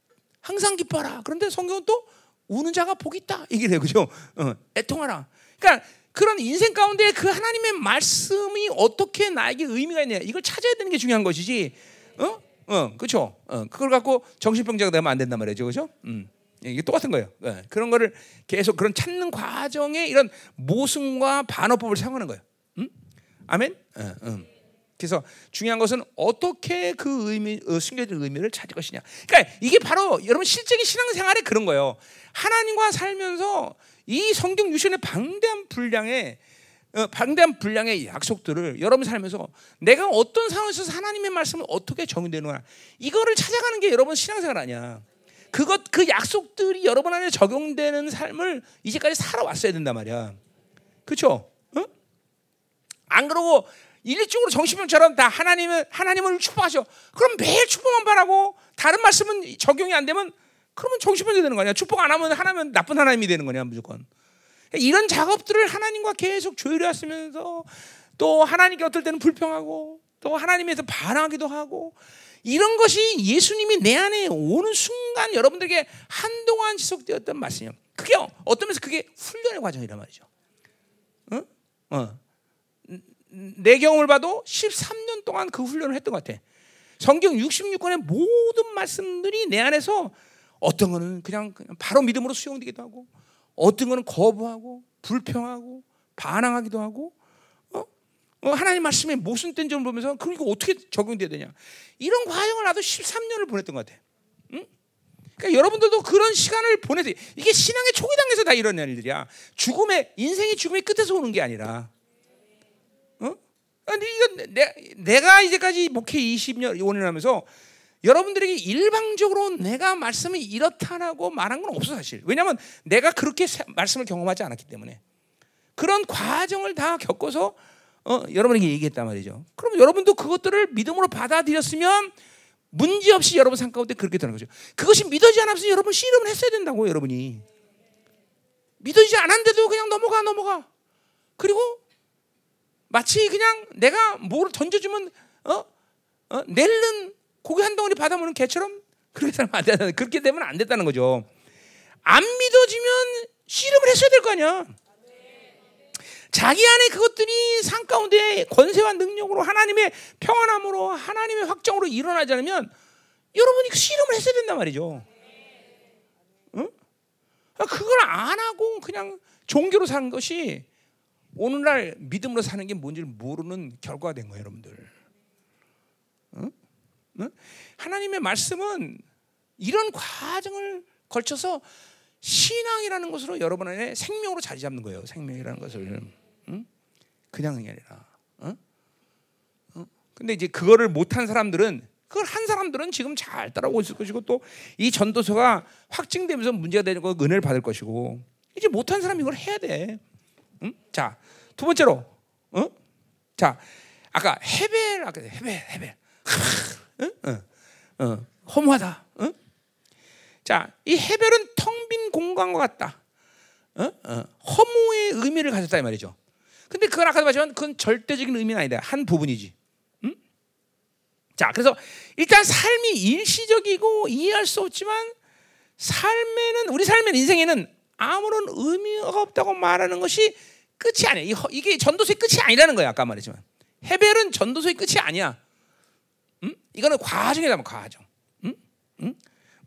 A: 항상 기뻐하라. 그런데 성경은 또 우는 자가 복이 있다. 얘기를 해요. 그죠? 어, 애통하라. 그러니까 그런 인생 가운데 그 하나님의 말씀이 어떻게 나에게 의미가 있냐 이걸 찾아야 되는 게 중요한 것이지. 어? 어, 그렇죠. 어, 그걸 갖고 정신병자가 되면 안 된단 말이죠, 그렇죠? 음, 이게 똑같은 거예요. 네. 그런 거를 계속 그런 찾는 과정에 이런 모순과 반어법을 사용하는 거예요. 음? 아멘. 어, 음. 그래서 중요한 것은 어떻게 그 의미, 어, 숨겨진 의미를 찾을 것이냐. 그러니까 이게 바로 여러분 실적인 신앙생활에 그런 거예요. 하나님과 살면서 이 성경 유신의 방대한 분량의 어, 방대한 분량의 약속들을 여러분 살면서 내가 어떤 상황에서 하나님의 말씀을 어떻게 적용되느냐 이거를 찾아가는 게 여러분 신앙생활 아니야. 그것 그 약속들이 여러분 안에 적용되는 삶을 이제까지 살아왔어야 된단 말이야. 그렇죠? 어? 안 그러고 일적으로 정신병처럼 다 하나님을 하나님을 축복하셔. 그럼 매일 축복만 바라고 다른 말씀은 적용이 안 되면 그러면 정신병자 되는 거 아니야. 축복 안 하면 하나면 나쁜 하나님이 되는 거냐 무조건. 이런 작업들을 하나님과 계속 조율하시면서 또 하나님께 어떨 때는 불평하고 또 하나님에서 반항하기도 하고 이런 것이 예수님이 내 안에 오는 순간 여러분들에게 한동안 지속되었던 말씀이에요. 그게 어떤 면에서 그게 훈련의 과정이란 말이죠. 어? 어. 내 경험을 봐도 13년 동안 그 훈련을 했던 것 같아. 성경 66권의 모든 말씀들이 내 안에서 어떤 거는 그냥, 그냥 바로 믿음으로 수용되기도 하고 어떤 거는 거부하고 불평하고 반항하기도 하고 어? 어, 하나님 말씀에 모순된 점을 보면서 그럼 이거 어떻게 적용돼야 되냐 이런 과정을 나도 13년을 보냈던 것 같아. 응? 그러니까 여러분들도 그런 시간을 보내세요. 이게 신앙의 초기 단계에서 다 이런 일들이야. 죽음의 인생의 죽음의 끝에서 오는 게 아니라. 어? 아니 이건 내, 내가 이제까지 목회 20년 5년 하면서 여러분들에게 일방적으로 내가 말씀이 이렇다라고 말한 건 없어 사실. 왜냐하면 내가 그렇게 말씀을 경험하지 않았기 때문에 그런 과정을 다 겪어서 어, 여러분에게 얘기했단 말이죠. 그럼 여러분도 그것들을 믿음으로 받아들였으면 문제 없이 여러분 삶 가운데 그렇게 되는 거죠. 그것이 믿어지지 않았으면 여러분 씨름을 했어야 된다고 여러분이 믿어지지 않았는데도 그냥 넘어가 넘어가. 그리고 마치 그냥 내가 뭘 던져주면 어, 어 낼는 고기 한 덩어리 받아먹는 개처럼 그렇게 살면 안 된다. 그렇게 되면 안 됐다는 거죠. 안 믿어지면 씨름을 했어야 될 거 아니야. 자기 안에 그것들이 상 가운데 권세와 능력으로 하나님의 평안함으로 하나님의 확정으로 일어나지 않으면 여러분이 그 씨름을 했어야 된단 말이죠. 응? 그걸 안 하고 그냥 종교로 사는 것이 오늘날 믿음으로 사는 게 뭔지를 모르는 결과가 된 거예요, 여러분들. 응? 하나님의 말씀은 이런 과정을 걸쳐서 신앙이라는 것으로 여러분 안에 생명으로 자리 잡는 거예요. 생명이라는 것을 응? 그냥 이 아니라. 응? 응? 근데 이제 그거를 못한 사람들은 그걸 한 사람들은 지금 잘 따라오고 있을 것이고 또 이 전도서가 확증되면서 문제가 되는 거 은혜를 받을 것이고 이제 못한 사람이 이걸 해야 돼. 응? 자, 두 번째로, 응? 자, 아까 헤벨 아까 헤벨 헤벨 응? 어, 어, 허무하다. 응? 자, 이 해별은 텅 빈 공간과 같다. 어? 어, 허무의 의미를 가졌다 이 말이죠. 근데 그건 아까도 말했지만 그건 절대적인 의미는 아니다. 한 부분이지. 응? 자, 그래서 일단 삶이 일시적이고 이해할 수 없지만 삶에는 우리 삶의 인생에는 아무런 의미가 없다고 말하는 것이 끝이 아니야. 이게 전도서의 끝이 아니라는 거야. 아까 말했지만 헤벨은 전도서의 끝이 아니야. 음? 이거는 과정이라면 과정. 음? 음?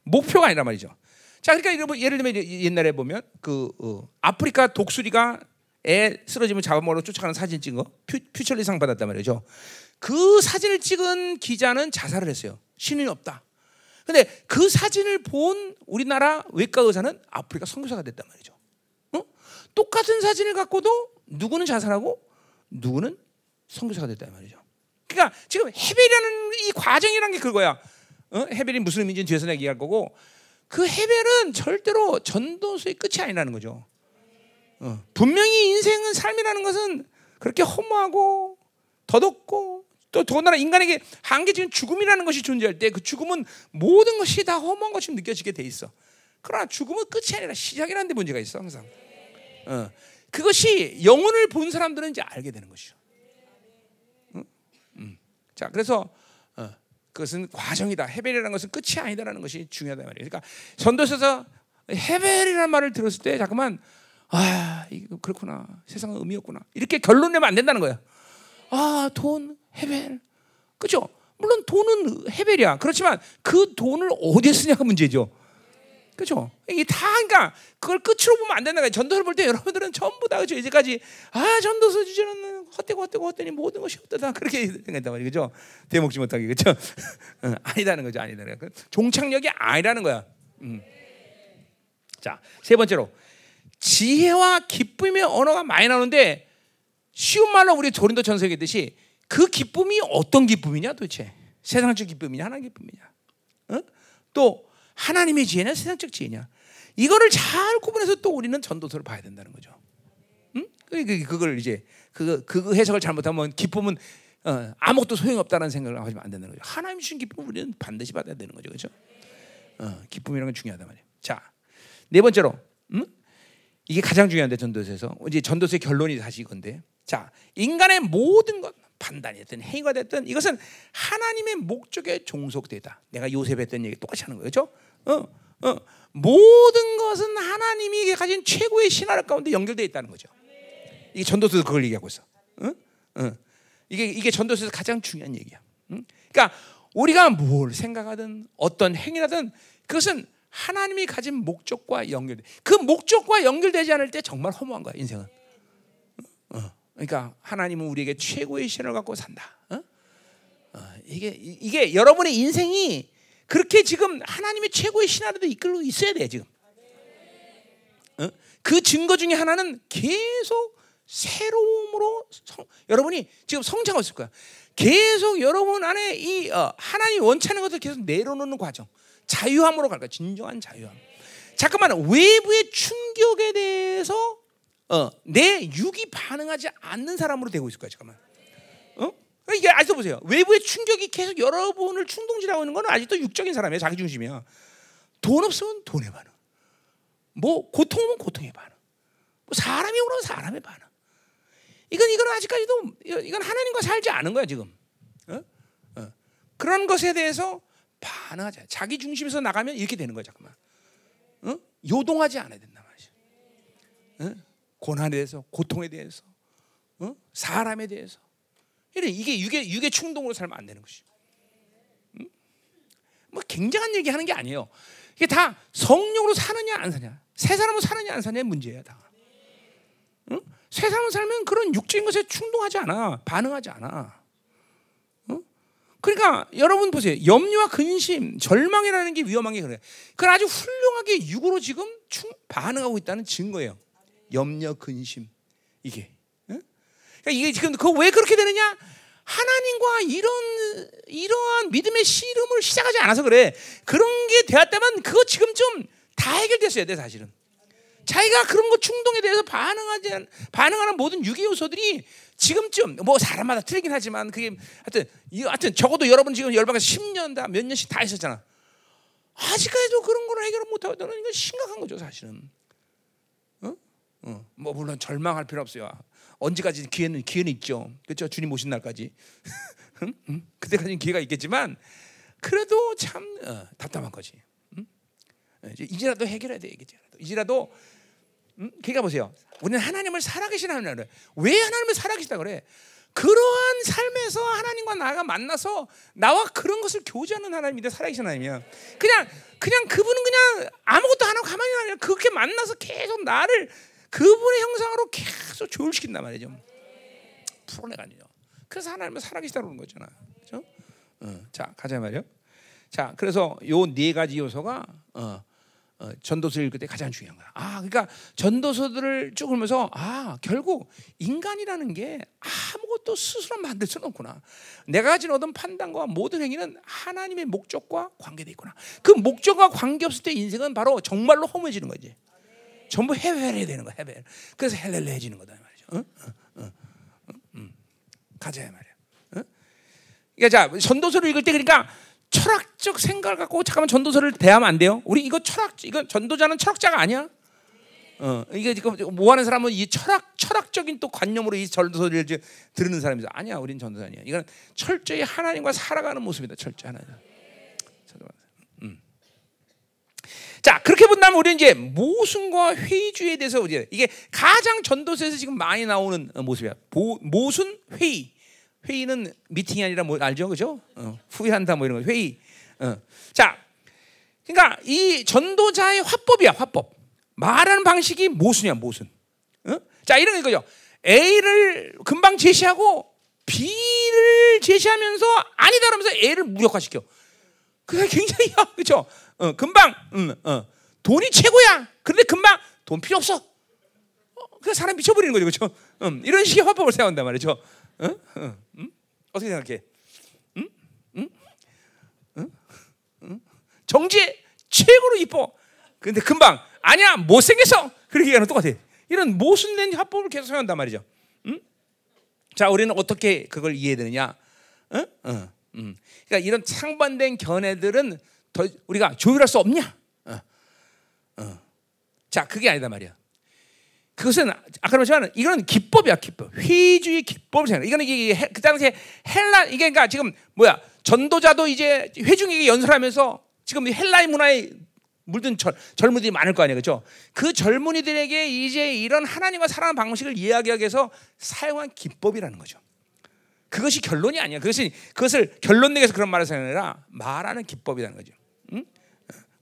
A: 목표가 아니란 말이죠. 자, 그러니까 여러분 예를 들면 옛날에 보면 그 어, 아프리카 독수리가 애 쓰러지면 잡아먹으러 쫓아가는 사진 찍은 거 퓨, 퓨처리상 받았단 말이죠. 그 사진을 찍은 기자는 자살을 했어요. 신이 없다. 근데 그 사진을 본 우리나라 외과 의사는 아프리카 선교사가 됐단 말이죠. 어? 똑같은 사진을 갖고도 누구는 자살하고 누구는 선교사가 됐단 말이죠. 그러니까 지금 헤벨이라는 이 과정이라는 게 그거야. 어? 헤벨이 무슨 의미인지 뒤에서 내가 얘기할 거고 그 헤벨은 절대로 전도서의 끝이 아니라는 거죠. 어. 분명히 인생은 삶이라는 것은 그렇게 허무하고 더덥고 또 더군다나 인간에게 한계적인 죽음이라는 것이 존재할 때 그 죽음은 모든 것이 다 허무한 것처럼 느껴지게 돼 있어. 그러나 죽음은 끝이 아니라 시작이라는 데 문제가 있어 항상. 어. 그것이 영혼을 본 사람들은 이제 알게 되는 것이죠. 응? 음. 자, 그래서 어, 그것은 과정이다. 헤벨이라는 것은 끝이 아니다라는 것이 중요하다 말이에요. 그러니까 전도서에서 헤벨이라는 말을 들었을 때 잠깐만 아, 이거 그렇구나. 세상은 의미 없구나. 이렇게 결론 내면 안 된다는 거야. 아, 돈, 헤벨. 그죠? 물론 돈은 헤벨이야. 그렇지만 그 돈을 어디에 쓰냐가 문제죠. 그죠? 이게 다 그러니까 그걸 끝으로 보면 안 거야. 전도를 볼 때 여러분들은 전부 다 그죠? 이제까지 아, 전도서 주제는 헛되고 헛되고 헛되니 모든 것이 헛되다. 그렇게 생각했단 말이죠. 대먹지 못하게. 그죠? 어, 아니다는 거죠. 아니다는 거야. 종착역이 아니라는 거야. 음. 자, 세 번째로 지혜와 기쁨의 언어가 많이 나오는데 쉬운 말로 우리 도린도 전서 얘기했듯이 그 기쁨이 어떤 기쁨이냐 도대체 세상적 기쁨이냐 하나님 기쁨이냐 어? 또 하나님의 지혜냐 세상적 지혜냐 이거를 잘 구분해서 또 우리는 전도서를 봐야 된다는 거죠. 응? 그- 그- 그걸 이제 그, 그 해석을 잘못하면 기쁨은 어, 아무것도 소용이 없다는 생각을 하면 안 된다는 거죠. 하나님 주신 기쁨 우리는 반드시 받아야 되는 거죠, 그렇죠? 어, 기쁨이라는 건 중요하단 말이에요. 자, 네 번째로, 음? 이게 가장 중요한데 전도서에서 이제 전도서의 결론이 사실 이건데, 자, 인간의 모든 것 판단이 됐든 행위가 됐든 이것은 하나님의 목적에 종속되다. 내가 요셉 했던 얘기 똑같이 하는 그렇죠? 어, 어, 모든 것은 하나님이 가진 최고의 신화를 가운데 연결되어 있다는 거죠. 이게 전도서에서 그걸 얘기하고 있어. 응? 응. 이게 이게 전도서에서 가장 중요한 얘기야. 응? 그러니까 우리가 뭘 생각하든 어떤 행위라든 그것은 하나님이 가진 목적과 연결돼. 그 목적과 연결되지 않을 때 정말 허무한 거야 인생은. 어. 그러니까 하나님은 우리에게 최고의 신을 갖고 산다. 어? 어, 이게 이- 이게 여러분의 인생이 그렇게 지금 하나님의 최고의 신하로 이끌고 있어야 돼 지금. 어? 그 증거 중에 하나는 계속 새로움으로 성, 여러분이 지금 성장하고 있을 거야. 계속 여러분 안에 이 어, 하나님 원치는 것을 계속 내려놓는 과정, 자유함으로 갈 거야. 진정한 자유함. 잠깐만 외부의 충격에 대해서 어, 내 육이 반응하지 않는 사람으로 되고 있을 거야. 잠깐만. 어? 이게 아직도 보세요. 외부의 충격이 계속 여러분을 충동질하고 있는 건 아직도 육적인 사람이야. 자기 중심이야. 돈 없으면 돈에 반응. 뭐 고통 오면 고통에 반응. 뭐 사람이 오면 사람의 반응. 이건 이건 아직까지도 이건 하나님과 살지 않은 거야 지금. 어? 어. 그런 것에 대해서 반응하자. 자기 중심에서 나가면 이렇게 되는 거야 잠깐만. 어? 요동하지 않아야 된단 말이야. 어? 고난에 대해서, 고통에 대해서, 어? 사람에 대해서. 이래 이게 육의 육의 충동으로 살면 안 되는 것이. 음? 뭐 굉장한 얘기 하는 게 아니에요. 이게 다 성령으로 사느냐 안 사냐, 새 사람으로 사느냐 안 사냐의 문제야 다. 응? 새 사람으로 살면 그런 육적인 것에 충동하지 않아, 반응하지 않아. 어? 그러니까 여러분 보세요. 염려와 근심, 절망이라는 게 위험한 게 그래. 그건 아주 훌륭하게 육으로 지금 충, 반응하고 있다는 증거예요. 염려, 근심 이게. 응? 그러니까 이게 지금 그 왜 그렇게 되느냐? 하나님과 이런 이러한 믿음의 씨름을 시작하지 않아서 그래. 그런 게 되었다면 그거 지금 좀 다 해결됐어야 돼 사실은. 자기가 그런 거 충동에 대해서 반응하지 않, 반응하는 모든 유기 요소들이 지금쯤 뭐 사람마다 틀리긴 하지만 그게 하여튼 이 하여튼 적어도 여러분 지금 열방에서 10년 다 몇 년씩 다 있었잖아. 아직까지도 그런 걸 해결을 못 하거든 이건 심각한 거죠 사실은. 어? 어. 뭐 물론 절망할 필요 없어요. 언제까지 기회는 기회는 있죠. 그렇죠? 주님 오신 날까지. 응? 응? 그때까지는 기회가 있겠지만 그래도 참 어, 답답한 거지. 응? 어, 이제 이제라도 해결해야 돼 이제라도. 이제라도 음? 그러니까 보세요. 우리는 하나님을 살아계신 하나님을 왜 하나님을 살아계시다 그래? 그러한 삶에서 하나님과 나가 만나서 나와 그런 것을 교제하는 하나님인데 살아계신 하나님이야. 그냥 그냥 그분은 그냥 아무것도 안 하고 가만히 아니라 그렇게 만나서 계속 나를 그분의 형상으로 계속 조율시킨단 말이죠. 풀어내가지고. 그래서 하나님은 살아계시다는 거잖아. 그렇죠? 어, 자 가자 말이요. 자 그래서 요 네 가지 요소가 어, 어, 전도서를 읽을 때 가장 중요한 거야. 아, 그러니까 전도서들을 쭉 읽으면서 아, 결국 인간이라는 게 아무것도 스스로 만들 수는 없구나. 내가 가진 어떤 판단과 모든 행위는 하나님의 목적과 관계돼 있구나. 그 목적과 관계 없을 때 인생은 바로 정말로 허무해지는 거지. 전부 해외해야 되는 거야, 해외. 그래서 헬렐레해지는 거다 말이죠. 어? 어, 어, 음. 가자 말이야. 어? 그러니까 자, 전도서를 읽을 때 그러니까 철학적 생각을 갖고 잠깐만 전도서를 대하면 안 돼요. 우리 이거 철학 이거 전도자는 철학자가 아니야. 어, 이게 지금 뭐 하는 사람은 이 철학 철학적인 또 관념으로 이 전도서를 들으는 사람이죠. 아니야, 우린 전도자 아니야. 이건 철저히 하나님과 살아가는 모습이다. 철저히 하나님. 음. 자 그렇게 본다면 우리는 이제 모순과 회의주의에 대해서 이제 이게 가장 전도서에서 지금 많이 나오는 모습이야. 모, 모순 회의. 회의는 미팅이 아니라 뭐 알죠, 그죠? 어, 후회한다 뭐 이런 거 회의. 어. 자, 그러니까 이 전도자의 화법이야, 화법. 말하는 방식이 모순이야, 모순. 어? 자, 이런 거죠. A를 금방 제시하고 B를 제시하면서 아니다 그러면서 A를 무력화시켜. 그게 굉장히 그렇죠. 어, 금방 음, 어, 돈이 최고야. 그런데 금방 돈 필요 없어. 어, 그 사람 미쳐버리는 거죠, 그렇죠? 음, 이런 식의 화법을 세운단 말이죠. 어? 어? 응? 어떻게 생각해? 응? 응? 응? 응? 정지 최고로 이뻐. 근데 금방 아니야 못생겼어. 그렇게 얘기하는 똑같아. 이런 모순된 합법을 계속 사용한단 말이죠. 응? 자, 우리는 어떻게 그걸 이해되느냐? 응? 응. 응. 그러니까 이런 상반된 견해들은 더 우리가 조율할 수 없냐? 어. 어. 자, 그게 아니다 말이야. 그것은 아까 말했지만 이건 기법이야 기법 회의주의 기법을 생각. 이거는 이게 그 당시에 헬라 이게 그러니까 지금 뭐야 전도자도 이제 회중에게 연설하면서 지금 헬라의 문화에 물든 젊, 젊은이들이 많을 거 아니에요, 그렇죠? 그 젊은이들에게 이제 이런 하나님과 살아가는 방식을 이야기하기 위해서 사용한 기법이라는 거죠. 그것이 결론이 아니야. 그것이 그것을 결론 내에서 그런 말을 아니라 말하는 기법이라는 거죠. 응?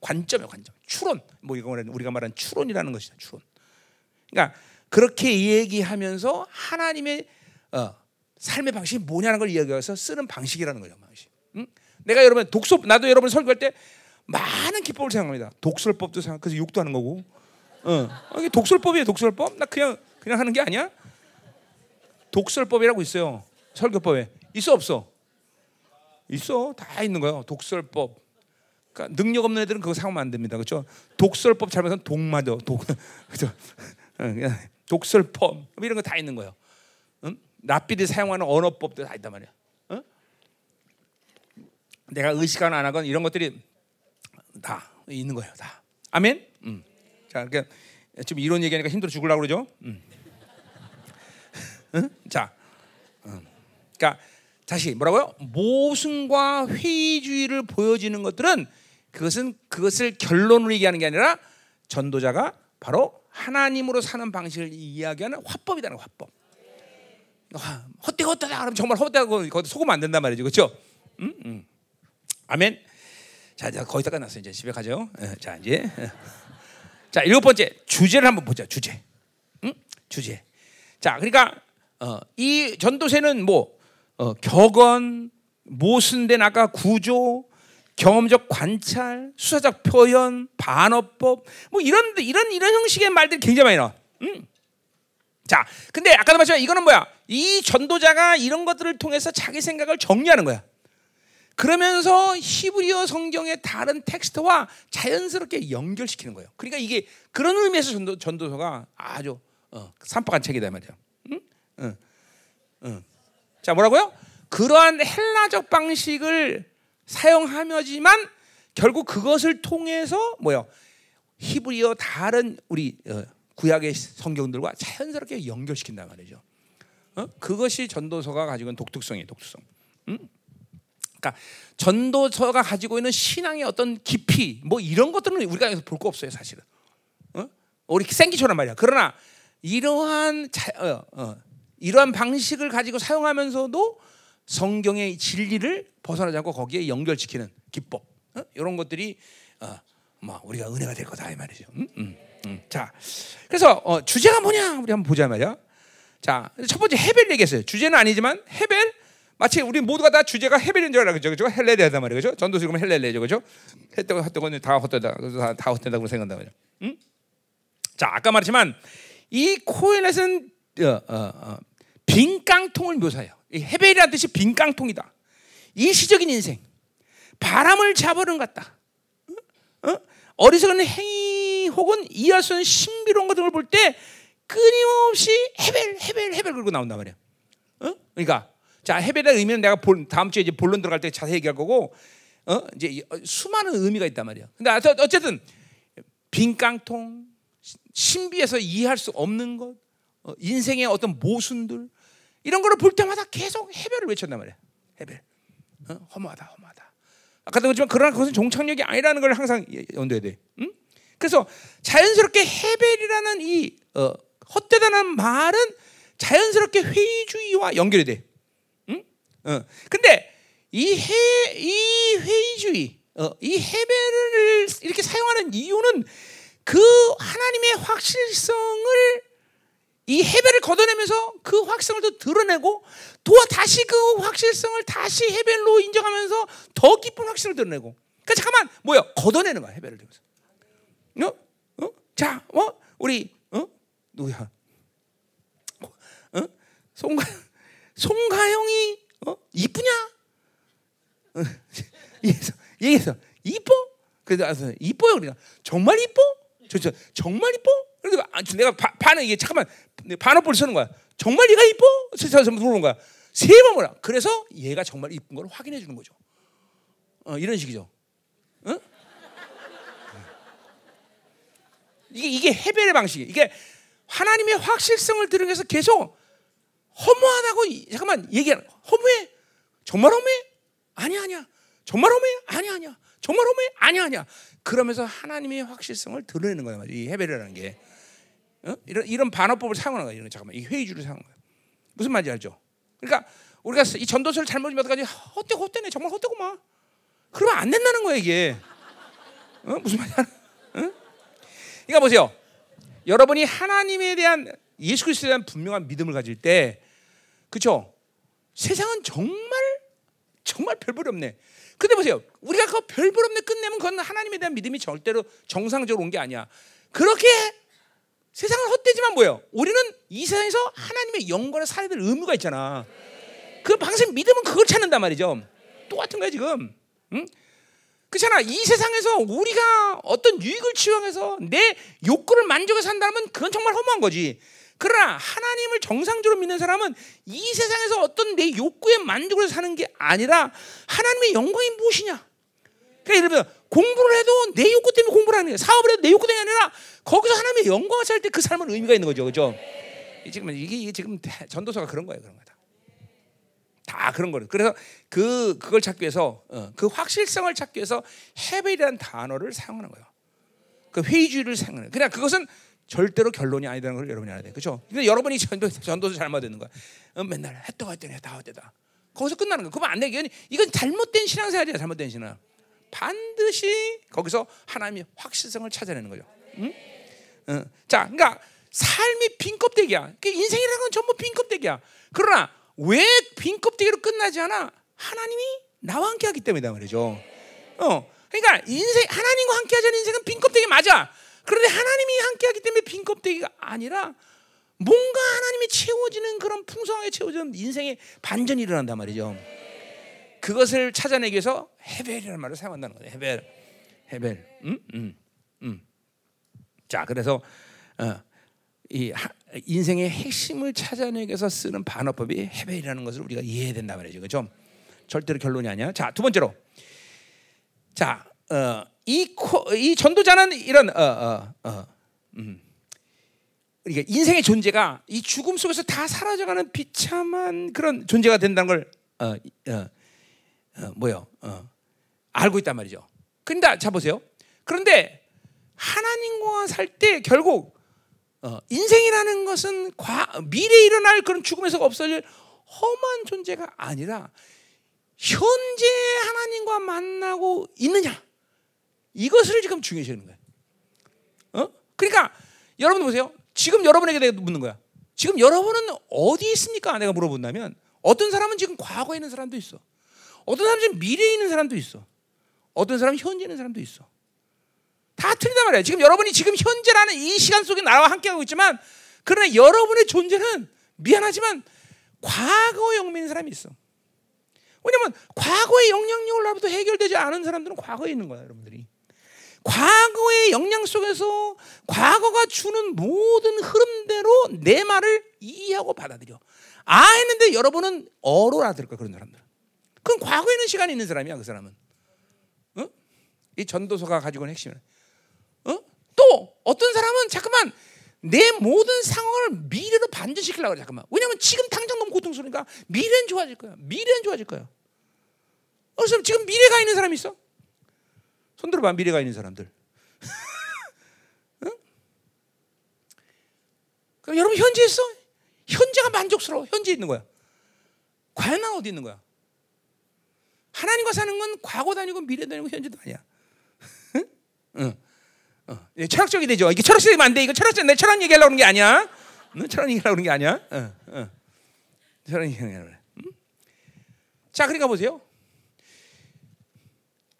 A: 관점이야, 관점. 추론. 뭐 이거 우리가 말하는 추론이라는 것이다. 추론. 그러니까 그렇게 얘기하면서 하나님의 어, 삶의 방식이 뭐냐는 걸 이야기해서 쓰는 방식이라는 거죠. 방식. 응? 내가 여러분 독서 나도 여러분 설교할 때 많은 기법을 생각합니다. 독설법도 생각. 그래서 욕도 하는 거고. 어, 이게 독설법이에요. 독설법. 나 그냥 그냥 하는 게 아니야. 독설법이라고 있어요. 설교법에 있어 없어? 있어. 다 있는 거예요. 독설법. 그러니까 능력 없는 애들은 그거 사용하면 안 됩니다. 그렇죠? 독설법 잘못하면 독맞아. 독. 그렇죠? 독설법 뭐 이런 거 다 있는 거예요. 응? 랍비들이 사용하는 언어법도 다 있단 말이야. 응? 내가 의식안 안 하건 이런 것들이 다 있는 거예요. 다. 아멘. 음. 자, 그러니까 지금 이런 얘기하니까 힘들어 죽으려고 그러죠. 음. 응? 자, 음. 그러니까 다시 뭐라고요? 모순과 회의주의를 보여지는 것들은 그것은 그것을 결론으로 얘기하는 게 아니라 전도자가 바로 하나님으로 사는 방식을 이야기하는 화법이다는 화법. 헛되고 헛되다 그러면 정말 헛되고 거기 속으면 안 된단 말이죠, 그렇죠? 음? 음. 아멘. 자, 이제 거의 다 끝났어요. 이제 집에 가죠. 예, 자, 이제 자 일곱 번째 주제를 한번 보자. 주제, 음? 주제. 자, 그러니까 어, 이 전도세는 뭐 어, 격언, 모순된 아까 구조, 경험적 관찰, 수사적 표현, 반어법, 뭐 이런 이런 이런 형식의 말들이 굉장히 많이 나와. 음. 자, 근데 아까도 말했지만 이거는 뭐야? 이 전도자가 이런 것들을 통해서 자기 생각을 정리하는 거야. 그러면서 히브리어 성경의 다른 텍스트와 자연스럽게 연결시키는 거예요. 그러니까 이게 그런 의미에서 전도, 전도서가 아주 어, 산박한 책이다 말이야. 응? 응. 응. 자, 뭐라고요? 그러한 헬라적 방식을 사용하며지만 결국 그것을 통해서 뭐요? 히브리어 다른 우리 어, 구약의 성경들과 자연스럽게 연결시킨단 말이죠. 어? 그것이 전도서가 가지고 있는 독특성이에요, 독특성. 음? 그러니까 전도서가 가지고 있는 신앙의 어떤 깊이, 뭐 이런 것들은 우리가 볼거 없어요, 사실은. 어? 우리 생기처럼 말이야. 그러나 이러한 자, 어, 어, 이러한 방식을 가지고 사용하면서도 성경의 진리를 벗어나지 않고 거기에 연결시키는 기법 어? 이런 것들이 어, 뭐 우리가 은혜가 될 거다 이 말이죠. 음? 음, 음. 자, 그래서 어, 주제가 뭐냐 우리 한번 보자 말이야. 자, 첫 번째 헤벨 얘기했어요. 주제는 아니지만 헤벨 마치 우리 모두가 다 주제가 헤벨인 줄 알아 그죠? 그죠? 헬레레다 말이죠. 전도서 그러면 헬레레죠. 그죠? 했다고 했다고 다 헛되다. 다, 다 헛되다고 생각한다 말이죠. 음? 자, 아까 말했지만 이 코엘렛은 어, 어, 어, 빈 깡통을 묘사해요. 이 헤벨이라는 뜻이 빈 깡통이다. 일시적인 인생, 바람을 잡으는 것 같다. 어? 어리석은 행위 혹은 없는 신비로운 것들을 볼 때 끊임없이 헤벨, 헤벨, 헤벨 그러고 나온단 말이야. 어? 그러니까 자 헤벨의 의미는 내가 볼, 다음 주에 이제 본론 들어갈 때 자세히 얘기할 거고, 어? 이제 수많은 의미가 있단 말이야. 근데 어쨌든 빈 깡통, 신비에서 이해할 수 없는 것, 어, 인생의 어떤 모순들 이런 거를 볼 때마다 계속 해별을 외쳤단 말이야. 해별. 어? 허무하다, 허무하다. 아까도 그랬지만 그러나 그것은 종착역이 아니라는 걸 항상 연도해야 돼. 응? 그래서 자연스럽게 해별이라는 이 어, 헛되다는 말은 자연스럽게 회의주의와 연결이 돼. 응? 어. 근데 이 해, 이 회의주의, 어, 이 해별을 이렇게 사용하는 이유는 그 하나님의 확실성을 이 해배를 걷어내면서 그 확성을 또 드러내고 또 다시 그 확실성을 다시 해벨로 인정하면서 더 깊은 확신을 드러내고. 그러니까 잠깐만 뭐야 걷어내는 거야 해배를 들면서. 어? 어? 자, 뭐 우리 어 누구야? 어? 송가 송가영이 어 이쁘냐? 어? 얘기해서 얘기해서 이뻐? 그래서 이뻐요 그러니까 정말 이뻐? 저, 저 정말 이뻐? 그래서 내가 바, 반응 이게 잠깐만 반어볼 쓰는 거야. 정말 얘가 이뻐? 세상에서 물어보는 거야. 세 번 뭐라. 그래서 얘가 정말 이쁜 걸 확인해 주는 거죠. 어, 이런 식이죠. 어? 이게 이게 해별의 방식이. 이게 하나님의 확실성을 들으면서 계속 허무하다고 잠깐만 얘기하는 허무해? 정말 허무해? 아니야 아니야. 정말 허무해? 아니야 아니야. 정말 허무해? 아니야 아니야. 그러면서 하나님의 확실성을 드러내는 거야. 이 해별이라는 게. 어? 이런 이런 반어법을 사용하는 거야. 이런 잠깐만 이 회의주를 사용하는 거야. 무슨 말인지 알죠? 그러니까 우리가 이 전도서를 잘못이면 어떡하지? 헛되고 헛되네. 정말 헛되고만. 그러면 안 된다는 거야 이게. 어? 무슨 말이야? 어? 그러니까 보세요. 여러분이 하나님에 대한 예수 그리스도에 대한 분명한 믿음을 가질 때, 그렇죠? 세상은 정말 정말 별볼이 없네. 근데 보세요. 우리가 그 별볼 없네 끝내면 그건 하나님에 대한 믿음이 절대로 정상적으로 온 게 아니야. 그렇게 세상은 헛되지만 뭐예요? 우리는 이 세상에서 하나님의 영광을 살아야 될 의무가 있잖아. 그 방생 믿음은 그걸 찾는단 말이죠. 똑같은 거야 지금. 응? 그렇잖아. 이 세상에서 우리가 어떤 유익을 취하해서 내 욕구를 만족해 산다면 그건 정말 허무한 거지. 그러나 하나님을 정상적으로 믿는 사람은 이 세상에서 어떤 내 욕구에 만족을 사는 게 아니라 하나님의 영광이 무엇이냐? 그러니까 들면 공부를 해도 내 욕구 때문에 공부를 하는 거야. 사업을 해도 내 욕구 때문에 아니라 거기서 하나님의 영광을 찾을 때 그 삶은 의미가 있는 거죠. 그죠? 지금 이게, 이게 지금 전도서가 그런 거예요. 그런 거다. 다 그런 거예요. 그래서 그 그걸 찾기 위해서 어, 그 확실성을 찾기 위해서 헤벨이라는 단어를 사용하는 거예요. 그 회의주의를 사용하는. 그냥 그것은 절대로 결론이 아니라는 걸 여러분이 알아야 돼. 그렇죠? 근데 여러분이 전도 전도서 잘못되는 거야. 어, 맨날 했다가 했더니 다 했다. 거기서 끝나는 거. 그러면 안 돼. 이건, 이건 잘못된 신앙생활이야. 잘못된 신앙. 반드시 거기서 하나님의 확실성을 찾아내는 거죠. 응? 어. 자, 그러니까 삶이 빈 껍데기야. 그 인생이라는 건 전부 빈 껍데기야. 그러나 왜 빈 껍데기로 끝나지 않아? 하나님이 나와 함께 하기 때문이다 말이죠. 어, 그러니까 인생 하나님과 함께 하자는 인생은 빈 껍데기 맞아. 그런데 하나님이 함께 하기 때문에 빈 껍데기가 아니라 뭔가 하나님이 채워지는 그런 풍성하게 채워지는 인생의 반전이 일어난단 말이죠. 그것을 찾아내기 위해서 헤벨이라는 말을 사용한다는 거예요. 헤벨, 헤벨. 음, 음, 음. 자, 그래서 어, 이 하, 인생의 핵심을 찾아내기 위해서 쓰는 반어법이 헤벨이라는 것을 우리가 이해해야 된다 말이죠. 그죠? 절대로 결론이 아니야. 자, 두 번째로. 자, 어, 이, 코, 이 전도자는 이런 어, 어, 어, 음. 그러니까 인생의 존재가 이 죽음 속에서 다 사라져가는 비참한 그런 존재가 된다는 걸 어, 어, 어, 뭐요? 어, 알고 있단 말이죠. 근데 자 보세요. 그런데 하나님과 살 때 결국 어, 인생이라는 것은 과, 미래에 일어날 그런 죽음에서 없어질 험한 존재가 아니라 현재 하나님과 만나고 있느냐 이것을 지금 중요시하는 거예요. 어? 그러니까 여러분 보세요. 지금 여러분에게 내가 묻는 거야. 지금 여러분은 어디 있습니까? 내가 물어본다면 어떤 사람은 지금 과거에 있는 사람도 있어. 어떤 사람은 미래에 있는 사람도 있어. 어떤 사람은 현재 있는 사람도 있어. 다 틀리단 말이야. 지금 여러분이 지금 현재라는 이 시간 속에 나와 함께하고 있지만 그러나 여러분의 존재는 미안하지만 과거에 영민인 사람이 있어. 왜냐면 과거의 영향력을 나부터 해결되지 않은 사람들은 과거에 있는 거야, 여러분들이. 과거의 영향 속에서 과거가 주는 모든 흐름대로 내 말을 이해하고 받아들여. 아 했는데 여러분은 어로 알아들을 거야, 그런 사람들. 그건 과거에 있는 시간이 있는 사람이야, 그 사람은. 어? 이 전도서가 가지고 있는 핵심은. 어? 또 어떤 사람은 잠깐만 내 모든 상황을 미래로 반전시키려고 그래 잠깐만. 왜냐면 지금 당장 너무 고통스러우니까 미래는 좋아질 거야. 미래는 좋아질 거야. 그래서 지금 미래가 있는 사람이 있어? 손 들어봐 미래가 있는 사람들. 응? 그럼 여러분 현재 있어? 현재가 만족스러워. 현재 있는 거야. 과연 난 어디 있는 거야? 하나님과 사는 건 과거 다니고 미래 다니고 현재도 아니야. 응. 어. 철학적이 되죠. 이게 철학적이면 안 돼. 이거 철학적 내 철학 얘기하려고 그런 게 아니야. 응? 철학 얘기하려고 그런 게 아니야. 어, 어. 철학 얘기하려고 그래. 응? 자, 그러니까 보세요.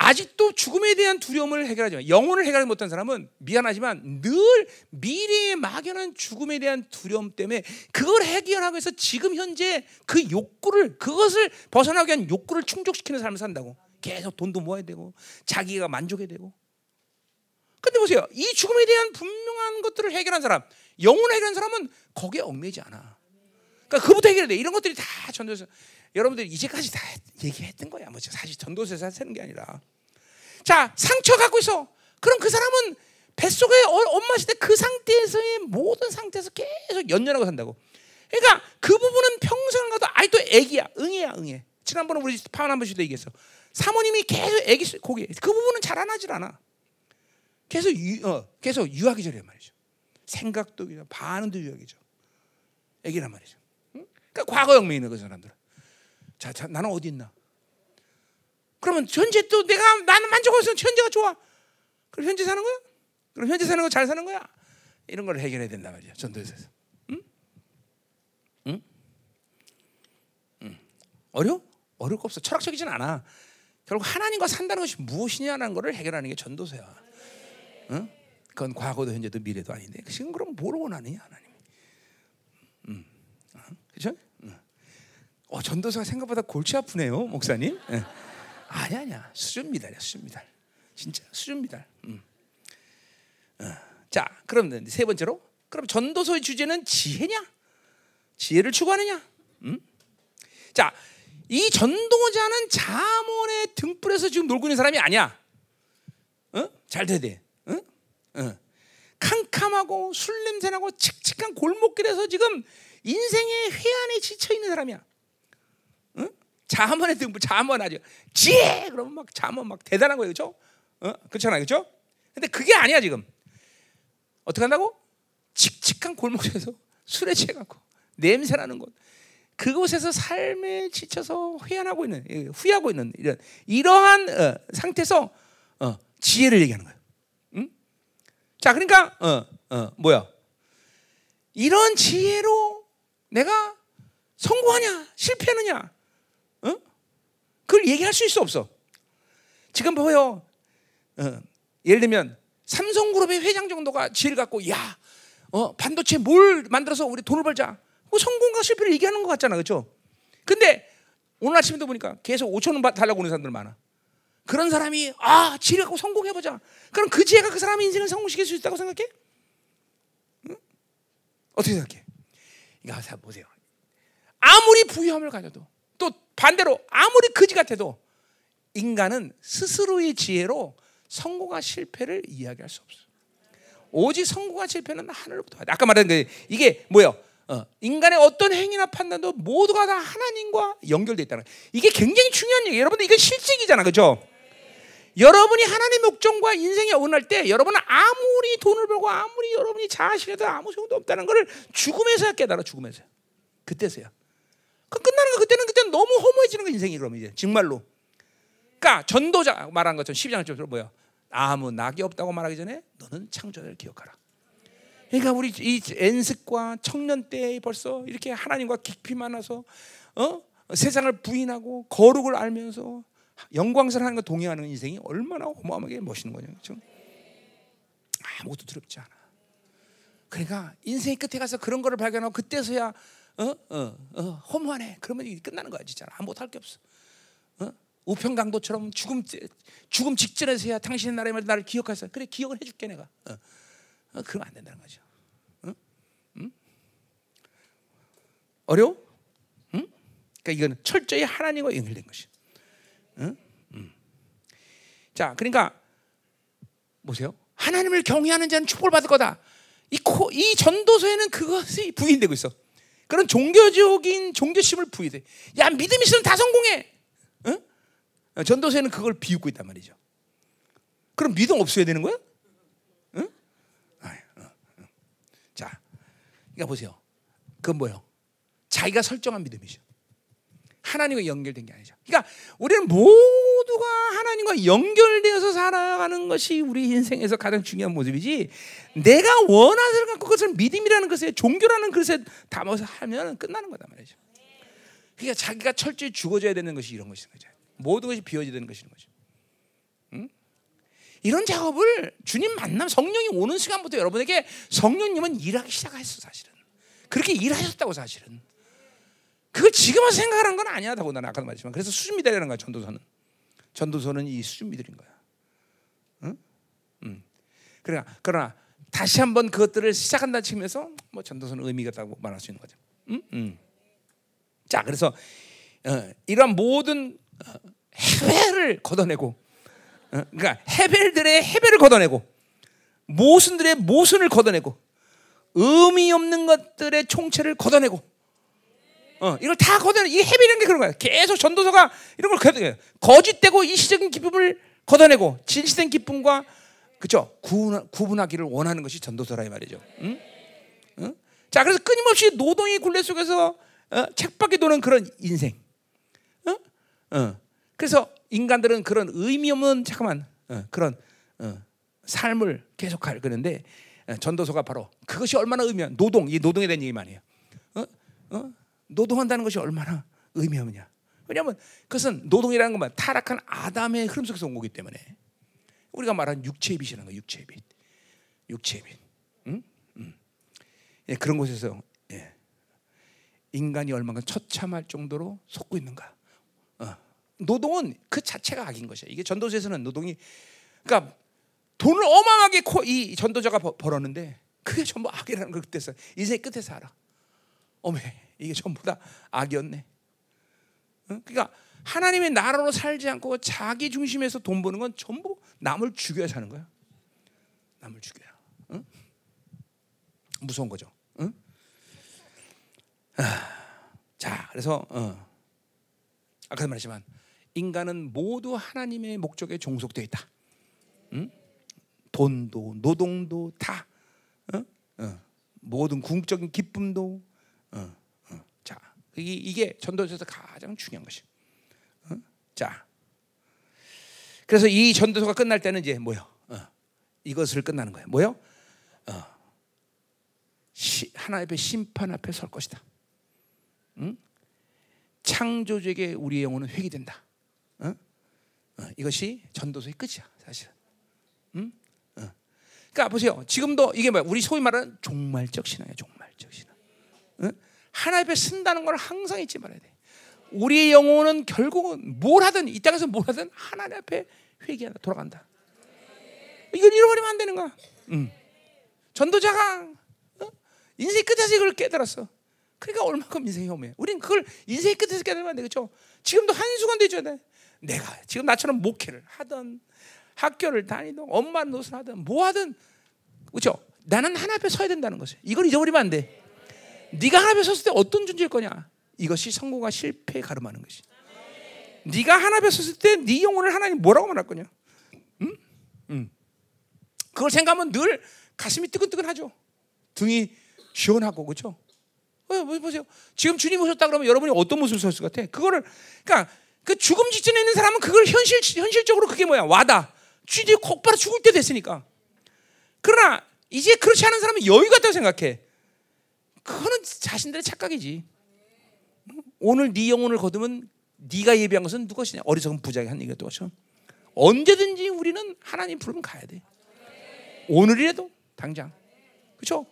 A: 아직도 죽음에 대한 두려움을 해결하지 만 영혼을 해결하지 못한 사람은 미안하지만 늘 미래에 막연한 죽음에 대한 두려움 때문에 그걸 해결하기 위해서 지금 현재 그 욕구를 그것을 벗어나기 위한 욕구를 충족시키는 삶을 산다고. 계속 돈도 모아야 되고 자기가 만족해야 되고. 근데 보세요. 이 죽음에 대한 분명한 것들을 해결한 사람 영혼을 해결한 사람은 거기에 얽매이지 않아. 그러니까 그부터 해결돼. 이런 것들이 다 전도에서 여러분들이 이제까지 다 얘기했던 거야 뭐 사실 전도서에서 하는 게 아니라 자, 상처 갖고 있어. 그럼 그 사람은 뱃속에 어, 엄마 때그 상태에서의 모든 상태에서 계속 연연하고 산다고. 그러니까 그 부분은 평생 가도 아직도 애기야. 응애야, 응애. 지난번에 우리 파원 한번 씨도 얘기했어. 사모님이 계속 애기 고기. 그 부분은 자라나질 않아. 계속 유, 어, 계속 유아기 절이란 말이죠. 생각도 반응도 유아기죠. 애기란 말이죠. 응? 그러니까 과거 영매 있는 그 사람들은. 자, 자, 나는 어디 있나? 그러면 현재 또 내가 나는 만족해서 현재가 좋아. 그럼 현재 사는 거야? 그럼 현재 사는 거 잘 사는 거야? 이런 걸 해결해야 된다 말이야. 전도에서. 응? 응? 응. 어려? 어려울 거 없어. 철학적이진 않아. 결국 하나님과 산다는 것이 무엇이냐는 것을 해결하는 게 전도서야. 응? 그건 과거도 현재도 미래도 아닌데 지금 그럼 뭘 원하느냐 하나님. 음, 그렇죠? 응. 어, 전도서가 생각보다 골치 아프네요, 목사님. 네. 아니 아니야 수준 미달이야 수준 미달 진짜 수준 미달 음. 어. 자 그럼 세 번째로 그럼 전도서의 주제는 지혜냐 지혜를 추구하느냐 음? 자 이 전도자는 자문의 등불에서 지금 놀고 있는 사람이 아니야 어? 잘 돼야 돼 어? 어. 캄캄하고 술 냄새나고 칙칙한 골목길에서 지금 인생의 회한에 지쳐 있는 사람이야 자문의 등불, 자문 아주 지혜 그러면 막 자문 막 대단한 거예요, 그렇죠? 어? 그렇잖아요, 그렇죠? 근데 그게 아니야 지금. 어떻게 한다고? 칙칙한 골목에서 술에 취해갖고 냄새 나는 곳. 그곳에서 삶에 지쳐서 회한하고 있는, 예, 후회하고 있는 이런 이러한 어, 상태에서 어, 지혜를 얘기하는 거예요. 응? 자, 그러니까 어, 어, 뭐야? 이런 지혜로 내가 성공하냐, 실패하느냐? 그걸 얘기할 수 있어 없어? 지금 보여. 어, 예를 들면 삼성그룹의 회장 정도가 지혜를 갖고 야, 어, 반도체 뭘 만들어서 우리 돈을 벌자. 뭐 성공과 실패를 얘기하는 것 같잖아, 그렇죠? 근데 오늘 아침에도 보니까 계속 5천 원 달라고 오는 사람들 많아. 그런 사람이 아 지혜 갖고 성공해 보자. 그럼 그 지혜가 그 사람의 인생을 성공시킬 수 있다고 생각해? 응? 어떻게 생각해? 이거 보세요. 아무리 부유함을 가져도 또 반대로 아무리 거지 같아도 인간은 스스로의 지혜로 성공과 실패를 이야기할 수 없어. 오직 성공과 실패는 하늘로부터. 아까 말한 그 이게 뭐요? 어, 인간의 어떤 행위나 판단도 모두가 다 하나님과 연결돼 있다는. 이게 굉장히 중요한 얘기. 여러분들 이건 실직이잖아, 그렇죠? 여러분이 하나님의 목적과 인생에 원할 때 여러분은 아무리 돈을 벌고 아무리 여러분이 자신에도 아무 소용도 없다는 것을 죽음에서야 깨달아 죽음에서 그때서야 그 끝나는 거 그때는 그때 너무 허무해지는 거 인생이 그러면 이제 정말로 그러니까 전도자 말한 것처럼 12장처럼 뭐야 아무 낙이 없다고 말하기 전에 너는 창조를 기억하라 그러니까 우리 이 엔습과 청년 때 벌써 이렇게 하나님과 깊이 만나서 어? 세상을 부인하고 거룩을 알면서 영광스러운 거 동의하는 인생이 얼마나 어마어마하게 멋있는 거냐 그렇죠? 아무것도 두렵지 않아. 그러니까 인생의 끝에 가서 그런 거를 발견하고 그때서야 어? 어, 어, 허무하네. 그러면 이게 끝나는 거야 진짜 아무것도 할 게 없어. 어? 우편 강도처럼 죽음 죽음 직전에서야 당신의 나라의 말 나를 기억하세요. 그래 기억을 해줄게 내가. 어. 어, 그러면 안 된다는 거죠. 어? 응? 어려워? 응? 그러니까 이거는 철저히 하나님과 연결된 것이. 응? 음. 자, 그러니까 보세요. 하나님을 경외하는 자는 축복을 받을 거다. 이, 코, 이 전도서에는 그것이 부인되고 있어. 그런 종교적인 종교심을 부인돼. 야 믿음 있으면 다 성공해. 응? 전도서에는 그걸 비웃고 있단 말이죠. 그럼 믿음 없어야 되는 거야? 응? 자, 그러니까 보세요. 그건 뭐요? 자기가 설정한 믿음이죠. 하나님과 연결된 게 아니죠. 그러니까 우리는 모 두가 하나님과 연결되어서 살아가는 것이 우리 인생에서 가장 중요한 모습이지. 내가 원하는 갖고 그것을 믿음이라는 것에 종교라는 것에 담아서 하면 끝나는 거다 말이죠. 그러니까 자기가 철저히 죽어져야 되는 것이 이런 것인 거죠. 모든 것이 비워져야 되는 것인 거죠. 응? 이런 작업을 주님 만남 성령이 오는 시간부터 여러분에게 성령님은 일하기 시작했어 사실은. 그렇게 일하셨다고 사실은. 그걸 지금 와서 생각하는 건 아니야. 다고 나는 아까도 말했지만 그래서 수준미달이라는 거야. 전도서는. 전도서는 이 수준미들인 거야. 응? 응. 그러나 그러나 다시 한번 그것들을 시작한다 치면서 뭐 전도서는 의미가 있다고 말할 수 있는 거죠. 응? 응. 자, 그래서 어, 이런 모든 어, 해배를 걷어내고, 어, 그러니까 해벨들의 해배를 걷어내고, 모순들의 모순을 걷어내고, 의미 없는 것들의 총체를 걷어내고, 어, 이걸 다 걷어내. 이 헤비라는 게 그런 거야. 계속 전도서가 이런 걸 걷어내. 거짓되고 일시적인 기쁨을 걷어내고 진실된 기쁨과 그죠 구분, 구분 하기를 원하는 것이 전도서라 이 말이죠. 응? 응? 자, 그래서 끊임없이 노동의 굴레 속에서 어? 책밖에 도는 그런 인생. 어? 어. 그래서 인간들은 그런 의미 없는 잠깐만 어, 그런 어, 삶을 계속할 그런데 어, 전도서가 바로 그것이 얼마나 의미한 노동 이 노동에 대한 얘기만 해요. 어? 어? 노동한다는 것이 얼마나 의미하느냐. 왜냐하면 그것은 노동이라는 것만 타락한 아담의 흐름 속에서 온 거기 때문에 우리가 말하는 육체의 빛이라는 거 육체의 빛, 육체의 빛. 예, 그런 곳에서 예. 인간이 얼마나 처참할 정도로 속고 있는가. 어. 노동은 그 자체가 악인 것이야. 이게 전도서에서는 노동이 그러니까 돈을 어마어마하게 이 전도자가 벌었는데 그게 전부 악이라는 걸 그때서 인생 끝에서 알아. 어메 이게 전부 다 악이었네. 그러니까 하나님의 나라로 살지 않고 자기 중심에서 돈 버는 건 전부 남을 죽여야 사는 거야. 남을 죽여야. 응? 무서운 거죠. 응? 아, 자, 그래서 어. 아까 말했지만 인간은 모두 하나님의 목적에 종속되어 있다. 응? 돈도 노동도 다 어? 어. 모든 궁극적인 기쁨도 어. 이게 전도서에서 가장 중요한 것이. 어? 자, 그래서 이 전도서가 끝날 때는 이제 뭐요? 어, 이것을 끝나는 거예요. 뭐요? 어, 시, 하나님 앞에 심판 앞에 설 것이다. 응? 창조적의 우리의 영혼은 회개된다. 어? 어, 이것이 전도서의 끝이야, 사실. 응? 어. 그러니까 보세요. 지금도 이게 뭐야? 우리 소위 말하는 종말적 신앙이야, 종말적 신앙. 응? 하나님 앞에 쓴다는 걸 항상 잊지 말아야 돼. 우리의 영혼은 결국은 뭘 하든 이 땅에서 뭘 하든 하나님 앞에 회개한다 돌아간다. 이걸 잃어버리면 안 되는 거야. 응. 전도자가 어? 인생 끝에서 이걸 깨달았어. 그러니까 얼마큼 인생이 험해. 우린 그걸 인생 끝에서 깨달으면 안 되겠죠. 지금도 한순간도 잊어야 돼. 내가 지금 나처럼 목회를 하든 학교를 다니든 엄마 노릇을 하든 뭐 하든 그렇죠. 나는 하나 앞에 서야 된다는 것이. 이걸 잊어버리면 안 돼. 네가 하나님 섰을 때 어떤 존재일 거냐? 이것이 성공과 실패에 가름하는 것이. 네가 하나님 섰을 때 네 영혼을 하나님 뭐라고 말할 거냐? 그걸 생각하면 늘 가슴이 뜨끈뜨끈하죠. 등이 시원하고 그렇죠. 어, 보세요. 지금 주님 오셨다 그러면 여러분이 어떤 모습을 설수 같아? 그거를 그러니까 그 죽음 직전에 있는 사람은 그걸 현실 현실적으로 그게 뭐야? 와다. 주님 곧바로 죽을 때 됐으니까. 그러나 이제 그렇지 않은 사람은 여유가 있다고 생각해. 그거는 자신들의 착각이지. 오늘 네 영혼을 거두면 네가 예비한 것은 누구시냐? 어리석은 부자가 한 얘기가 또죠. 언제든지 우리는 하나님 부르면 가야 돼. 오늘이라도 당장. 그렇죠?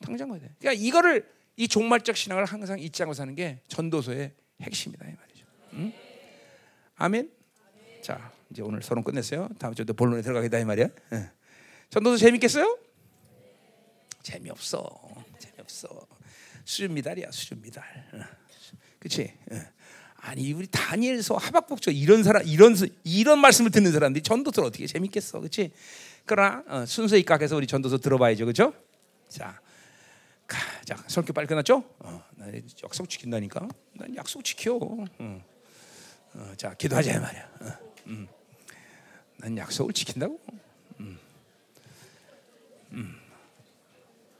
A: 당장 가야 돼. 그러니까 이거를 이 종말적 신앙을 항상 잊지 않고 사는 게 전도서의 핵심이다 이 말이죠. 응? 아멘. 자, 이제 오늘 서론 끝냈어요. 다음 주도 본론에 들어가겠다 이 말이야. 응. 전도서 재밌겠어요? 재미없어. 재미없어. 수준 미달이야, 수준 미달. 그렇지? 아니 우리 다니엘서 하박국저 이런 사람 이런 이런 말씀을 듣는 사람들이 전도서 어떻게 재밌겠어, 그렇지? 그러나 어, 순서 입각해서 우리 전도서 들어봐야죠, 그렇죠? 자, 가, 자 설교 빨리 끝났죠? 어, 나 약속 지킨다니까. 난 약속 지켜. 어. 어, 자 기도하자 말이야. 어, 음. 난 약속을 지킨다고. 음. 음.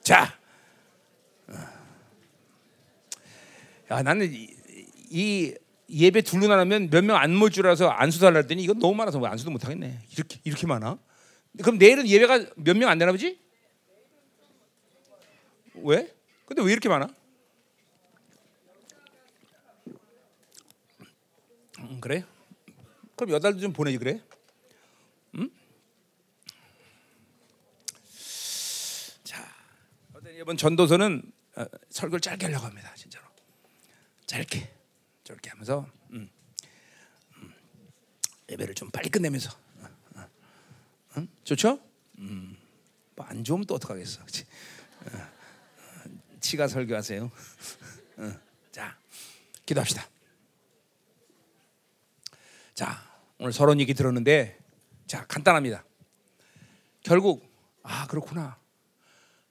A: 자, 어. 야 나는 이, 이 예배 둘로 나누면 몇 명 안 모일 줄 알아서 안수 달라 했더니 이건 너무 많아서 뭐 안수도 못 하겠네. 이렇게 이렇게 많아? 그럼 내일은 예배가 몇 명 안 되나 보지? 왜? 근데 왜 이렇게 많아? 음, 그래? 그럼 여달도 좀 보내지 그래? 음? 자, 이번 전도서는 어, 설교를 짧게 하려고 합니다, 진짜로. 짧게, 짧게 하면서 음, 음, 예배를 좀 빨리 끝내면서 응? 좋죠? 음, 뭐안 좋으면 또 어떡하겠어, 그렇지? 어, 치가 설교하세요. 어, 자, 기도합시다. 자, 오늘 서론 얘기 들었는데, 자 간단합니다. 결국 아 그렇구나.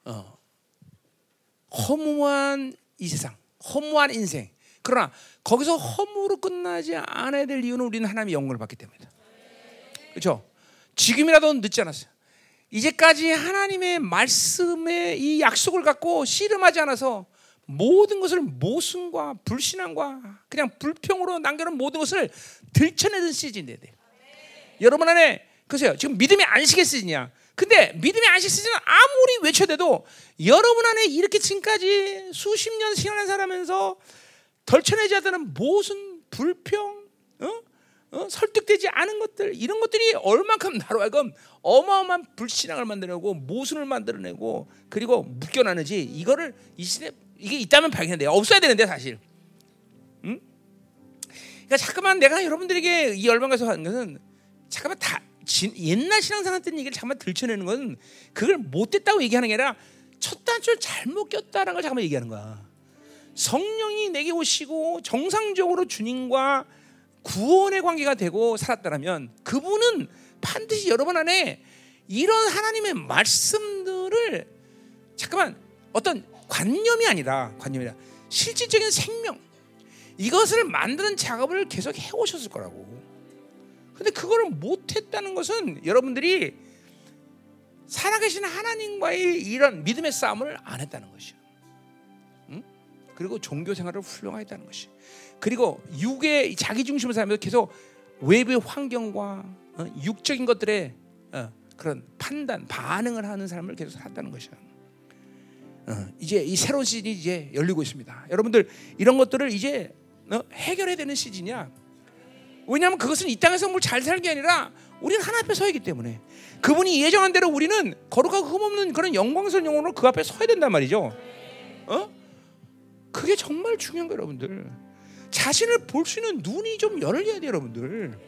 A: 어, 허무한 이 세상, 허무한 인생. 그러나 거기서 허무로 끝나지 않아야 될 이유는 우리는 하나님의 영광을 받기 때문이다. 그렇죠? 지금이라도 늦지 않았어요. 이제까지 하나님의 말씀의 이 약속을 갖고 씨름하지 않아서 모든 것을 모순과 불신앙과 그냥 불평으로 남겨놓은 모든 것을 들춰내는 시즌이 돼. 여러분 안에 그세요. 지금 믿음의 안식의 시즌이야. 근데 믿음의 안식 시즌은 아무리 외쳐대도 여러분 안에 이렇게 지금까지 수십 년 신앙을 살면서 덜쳐내지 않는 모순 불평, 어? 어? 설득되지 않은 것들 이런 것들이 얼만큼 나로 하여금 어마어마한 불신앙을 만들어내고 모순을 만들어내고 그리고 묶여나는지 이거를 이 시대 이게 있다면 발견돼 없어야 되는데 사실. 응? 그러니까 잠깐만 내가 여러분들에게 이 열방가서 하는 것은 잠깐만 다 진, 옛날 신앙생활 했던 얘기를 잠깐만 들춰내는 건 그걸 못됐다고 얘기하는 게 아니라 첫 단추를 잘못 꼈다라는 걸 잠깐만 얘기하는 거야. 성령이 내게 오시고 정상적으로 주님과 구원의 관계가 되고 살았다면 그분은 반드시 여러분 안에 이런 하나님의 말씀들을 잠깐만 어떤 관념이 아니라 관념이 라 실질적인 생명 이것을 만드는 작업을 계속 해 오셨을 거라고. 근데 그거를 못 했다는 것은 여러분들이 살아계신 하나님과의 이런 믿음의 싸움을 안 했다는 것이요. 응? 그리고 종교 생활을 훌륭하게 했다는 것이. 그리고 육의 자기 중심을 살면서 계속 외부의 환경과 어, 육적인 것들에 어, 그런 판단, 반응을 하는 삶을 계속 살았다는 것이야. 어, 이제 이 새로운 시즌이 이제 열리고 있습니다. 여러분들 이런 것들을 이제 어, 해결해야 되는 시즌이야. 왜냐하면 그것은 이 땅에서 뭘 잘 살는 게 아니라 우리는 하나 앞에 서야 하기 때문에 그분이 예정한 대로 우리는 거룩하고 흠없는 그런 영광스러운 영혼으로 그 앞에 서야 된단 말이죠. 어? 그게 정말 중요한 거예요, 여러분들. 자신을 볼 수 있는 눈이 좀 열려야 돼요, 여러분들.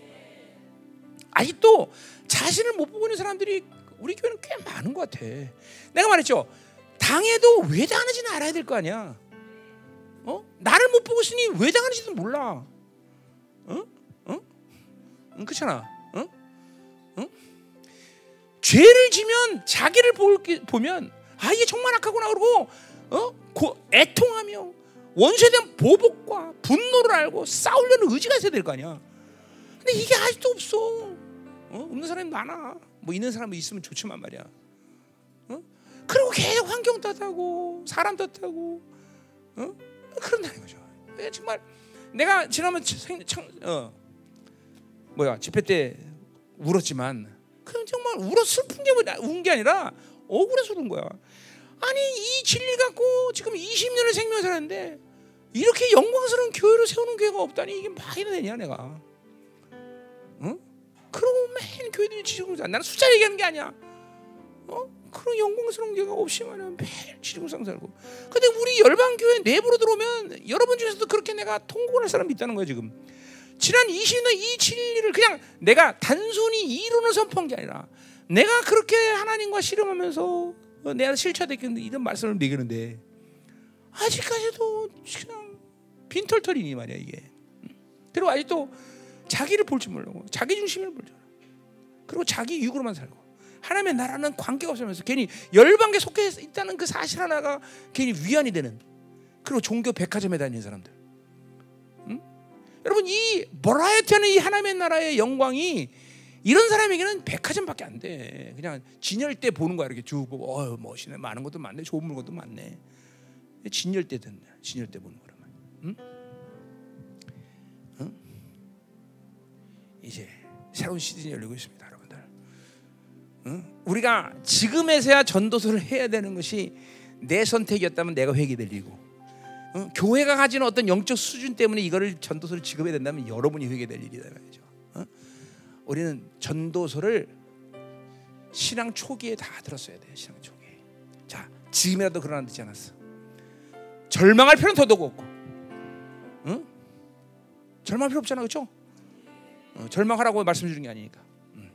A: 아직도 자신을 못 보고 있는 사람들이 우리 교회는 꽤 많은 것 같아. 내가 말했죠. 당해도 왜 당하는지는 알아야 될 거 아니야. 어? 나를 못 보고 있으니 왜 당하는지도 몰라. 어? 어? 응, 그렇잖아. 어? 어? 죄를 지면 자기를 볼, 보면 아 이게 정말 악하구나 그러고 어? 고, 애통하며 원수에 대한 보복과 분노를 알고 싸우려는 의지가 있어야 될 거 아니야. 근데 이게 아직도 없어. 어? 없는 사람이 많아. 뭐 있는 사람이 있으면 좋지만 말이야. 어? 그리고 계속 환경 탓하고 사람 탓하고 어? 그런다는 거죠. 정말 내가 지난번 생, 청, 어, 뭐야 집회 때 울었지만 그 정말 울어 슬픈 게 운 게 아니라 억울해서 운 거야. 아니 이 진리 갖고 지금 20년을 생명 살았는데 이렇게 영광스러운 교회를 세우는 교회가 없다니 이게 말이 되냐 내가. 응? 그러고 맨 교회들이 지지고 나는 숫자 얘기하는 게 아니야. 어? 그런 영광스러운 교회가 없이만은 매일 지지고상 살고. 근데 우리 열방 교회 내부로 들어오면 여러분 중에서도 그렇게 내가 통곡할 사람이 있다는 거야 지금. 지난 20년 이 진리를 그냥 내가 단순히 이론을 선포한 게 아니라 내가 그렇게 하나님과 씨름하면서 내가 실체됐겠는데 이런 말씀을 매기는데 아직까지도 그냥 빈털털이니 말이야 이게. 그리고 아직도 자기를 볼 줄 모르고 자기 중심을 볼줄 그리고 자기 육으로만 살고 하나님의 나라는 관계가 없으면서 괜히 열방에 속해 있다는 그 사실 하나가 괜히 위안이 되는 그리고 종교 백화점에 다니는 사람들. 응? 여러분 이 버라이어티하는 이 하나님의 나라의 영광이 이런 사람에게는 백화점밖에 안 돼. 그냥 진열 때 보는 거야 이렇게 쭉 보고 어 멋있네 많은 것도 많네 좋은 물건도 많네. 진열 때 된다. 진열 때 보는 거란 말이야. 응? 응? 이제 새로운 시즌이 열리고 있습니다, 여러분들. 응? 우리가 지금에서야 전도서를 해야 되는 것이 내 선택이었다면 내가 회개될 일이고 응? 교회가 가지는 어떤 영적 수준 때문에 이거를 전도서를 지급해야 된다면 여러분이 회개될 일이다 말이죠. 응? 우리는 전도서를 신앙 초기에 다 들었어야 돼. 신앙 초기에. 자, 지금이라도 그러나 듣지 않았어. 절망할 필요는 더더욱 없고, 응? 절망할 필요 없잖아, 그렇죠? 어, 절망하라고 말씀 주는 게 아니니까. 음.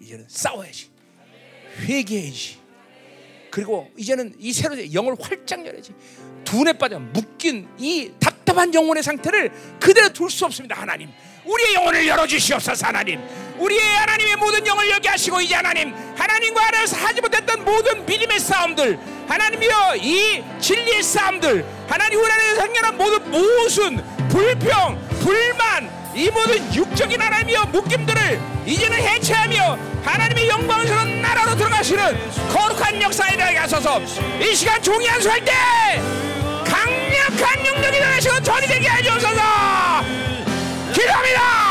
A: 이제는 싸워야지. 회개해야지. 그리고 이제는 이 새로 영을 활짝 열어야지. 두뇌 빠져 묶인 이 답답한 영혼의 상태를 그대로 둘 수 없습니다, 하나님. 우리의 영혼을 열어 주시옵소서, 하나님. 우리의 하나님의 모든 영을 열게 하시고 이제 하나님, 하나님과 하나님서 하지 못했던 모든 믿음의 싸움들, 하나님이여 이 진리의 싸움들, 하나님 우리 안에서 생겨난 모든 모순, 불평, 불만, 이 모든 육적인 하나님이여 묶임들을 이제는 해체하며 하나님의 영광스러운 나라로 들어가시는 거룩한 역사에 하소서 이 시간 종이 안수할 때 강력한 능력이 일어나시고 전이 되게 해주소서. 기도합니다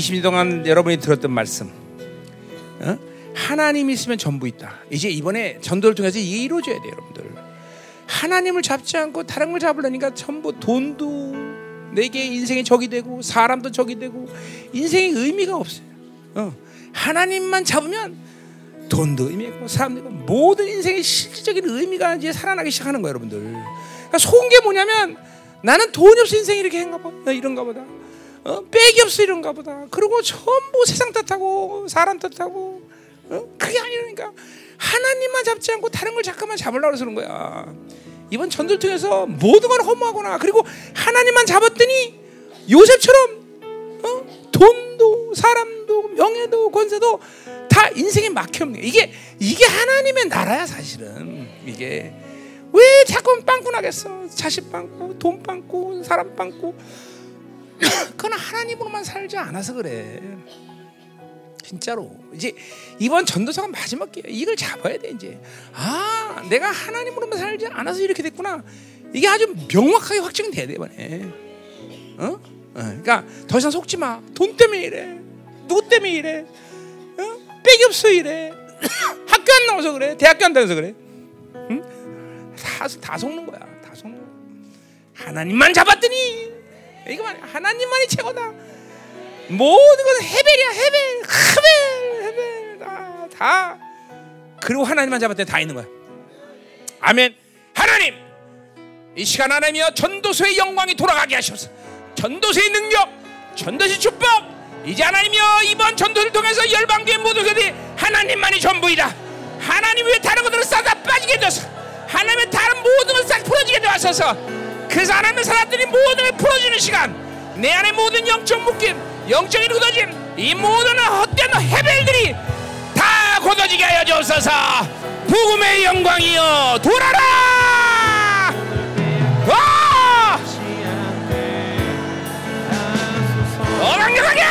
A: 20년 동안 여러분이 들었던 말씀. 어? 하나님 있으면 전부 있다. 이제 이번에 전도를 통해서 이게 이루어져야 돼요, 여러분들. 하나님을 잡지 않고 다른 걸 잡으려니까 전부 돈도 내게 인생의 적이 되고 사람도 적이 되고 인생의 의미가 없어요. 어. 하나님만 잡으면 돈도 사람도 있고 모든 인생의 실질적인 의미가 이제 살아나기 시작하는 거예요, 여러분들. 그러니까 속은 게 뭐냐면 나는 돈이 없어 인생이 이렇게 한가 봐, 어, 이런가 보다. 어? 백이 없어 이런가 보다. 그리고 전부 세상 탓하고 사람 탓하고 어? 그게 아니라니까 하나님만 잡지 않고 다른 걸 잠깐만 잡으려고 그러는 거야. 이번 전도를 통해서 모든 걸 허무하구나. 그리고 하나님만 잡았더니 요셉처럼 어? 돈도 사람도 명예도 권세도 다 인생에 막혀없는 이게 이게 하나님의 나라야 사실은 이게 왜 자꾸 빵꾸 나겠어 자식 빵꾸 돈 빵꾸 사람 빵꾸 그건 하나님으로만 살지 않아서 그래 진짜로 이제 이번 전도사가 마지막 기회 이걸 잡아야 돼 이제 아 내가 하나님으로만 살지 않아서 이렇게 됐구나 이게 아주 명확하게 확정이 돼야 돼 이번에 어? 어, 그러니까 더 이상 속지 마. 돈 때문에 이래. 누구 때문에 이래. 어? 빽이 없어 이래. 학교 안 나와서 그래. 대학교 안 다녀서 그래. 응? 다, 다 속는 거야. 다 속는 거야. 하나님만 잡았더니 이거만 하나님만이 최고다. 모든 것은 헤벨이야 헤벨 헤벨 헤벨 다, 다 그리고 하나님만 잡았더니 다 있는 거야. 아멘. 하나님 이 시간 하나님이여 전도서의 영광이 돌아가게 하시옵소서. 전도서의 능력, 전도시 축복. 이제 하나님이여 이번 전도를 통해서 열방교의 모든 것들이 하나님만이 전부이다. 하나님 왜 다른 것들을 싸다 빠지게 되어서 하나님의 다른 모든 것을 싹 풀어지게 되어서 그래서 하나님의 사람들이 모든 걸 풀어지는 시간 내 안에 모든 영적 묶임, 영적인 굳어짐 이 모든 헛된 헤벨들이 다 굳어지게 하여 주옵소서 복음의 영광이여 돌아라 와! 더 강력하게!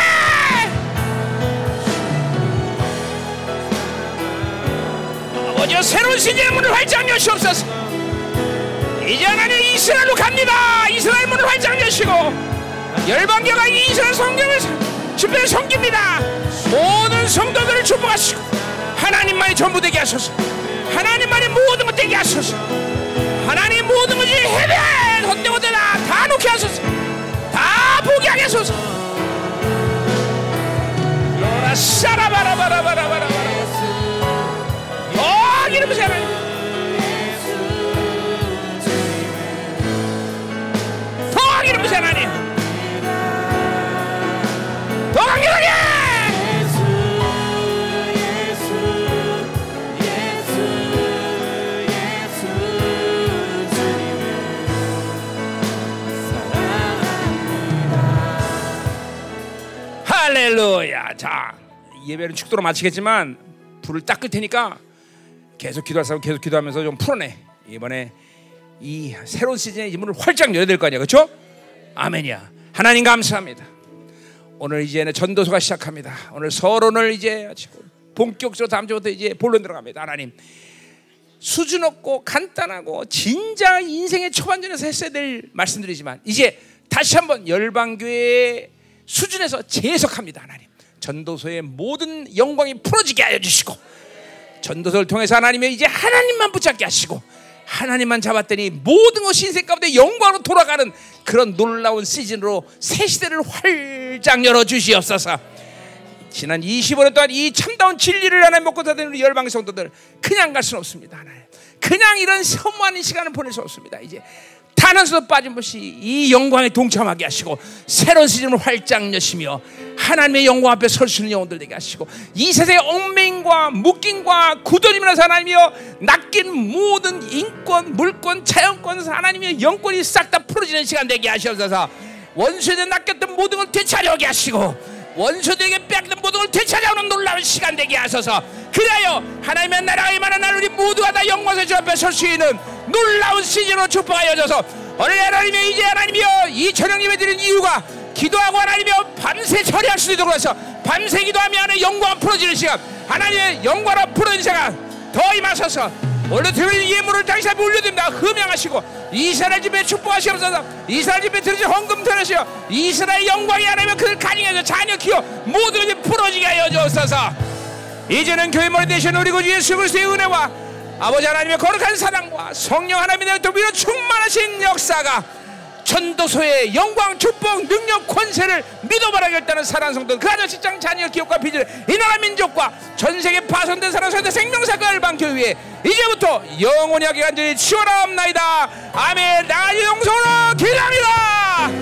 A: 아버지여 새로운 시대의 문을 활짝 여시옵소서 이제 하나님 이스라엘로 갑니다. 이스라엘 문을 활짝 여시고 열방교가 이 이스라엘 성경을 집회에 섬깁니다. 모든 성도들을 축복하시고 하나님만이 전부 되게 하소서. 하나님만이 모든 것 되게 하소서. 하나님 모든 것이 해변 헛된 것들 다, 다 놓게 하소서. 다 포기하게 하소서. 로라 샤라바라바라바라바라 강력하게 할렐루야. 자, 예배는 축도로 마치겠지만 불을 딱 끌 테니까 계속 사람 계속 기도하면서 좀 풀어내. 이번에 이 새로운 시즌의 이 문을 활짝 열어야 될 거 아니야, 그렇죠? 아멘이야. 하나님 감사합니다. 오늘 이제는 전도서가 시작합니다. 오늘 서론을 이제 본격적으로 다음 주부터 이제 본론 들어갑니다. 하나님. 수준 없고 간단하고 진짜 인생의 초반전에서 했어야 될 말씀들이지만 이제 다시 한번 열방교회 수준에서 재해석합니다 하나님 전도서의 모든 영광이 풀어지게 하여 주시고 전도서를 통해서 하나님의 이제 하나님만 붙잡게 하시고 하나님만 잡았더니 모든 것이 인생 가운데 영광으로 돌아가는 그런 놀라운 시즌으로 새 시대를 활짝 열어 주시옵소서. 지난 25년 동안 이 참다운 진리를 하나님 먹고 사는 우리 열방 성도들 그냥 갈 수는 없습니다. 하나님. 그냥 이런 허무한 시간을 보낼 수 없습니다. 이제 단한 수도 빠짐없이 이 영광에 동참하게 하시고 새로운 시즌을 활짝 여시며 하나님의 영광 앞에 설 수 있는 영혼들 되게 하시고 이 세상의 얽매임과 묶임과 굳어짐이라서 하나님이여 낚인 모든 인권, 물권, 자연권, 하나님의 영권이 싹 다 풀어지는 시간 되게 하시옵소서. 원수에 낚였던 모든 걸 되찾아오게 하시고 원수들에게 빼앗긴 모든 걸 되찾아오는 놀라운 시간 되게 하소서. 그래요 하나님의 나라가 임하는 날 우리 모두가 다 영광의 주 앞에 설 수 있는 놀라운 시즌으로 축복하여 줘서. 오늘 하나님의 이제 하나님이여 이 저녁 예배 드리는 이유가 기도하고 하나님이여 밤새 처리할 수 있도록 해서 밤새 기도하며 하나님 영광 풀어지는 시간 하나님의 영광으로 풀어지는 시간 더 임하소서. 원래 드린 예물을 당신 앞에 올려드립니다. 흠양하시고 이스라엘 집에 축복하시옵소서. 이스라엘 집에 드리지 헌금 드리시오. 이스라엘 영광이 하나면 그를 가정해서 자녀 키워 모든 것이 풀어지게 하여 주옵소서. 이제는 교회 머리 되신 우리 구 예수 그리스도의 은혜와 아버지 하나님의 거룩한 사랑과 성령 하나님의 도비로 충만하신 역사가 전도소의 영광, 축복, 능력, 권세를 믿어바라 결단한 사랑 성도. 그 아저 직장 자녀 기업과 비전 이 나라 민족과 전 세계 파손된 사랑 성도 생명사가 일반 교회에 이제부터 영원히 하게 간절히 치워라 없나이다. 아멘. 나의 영성으로 기도합니다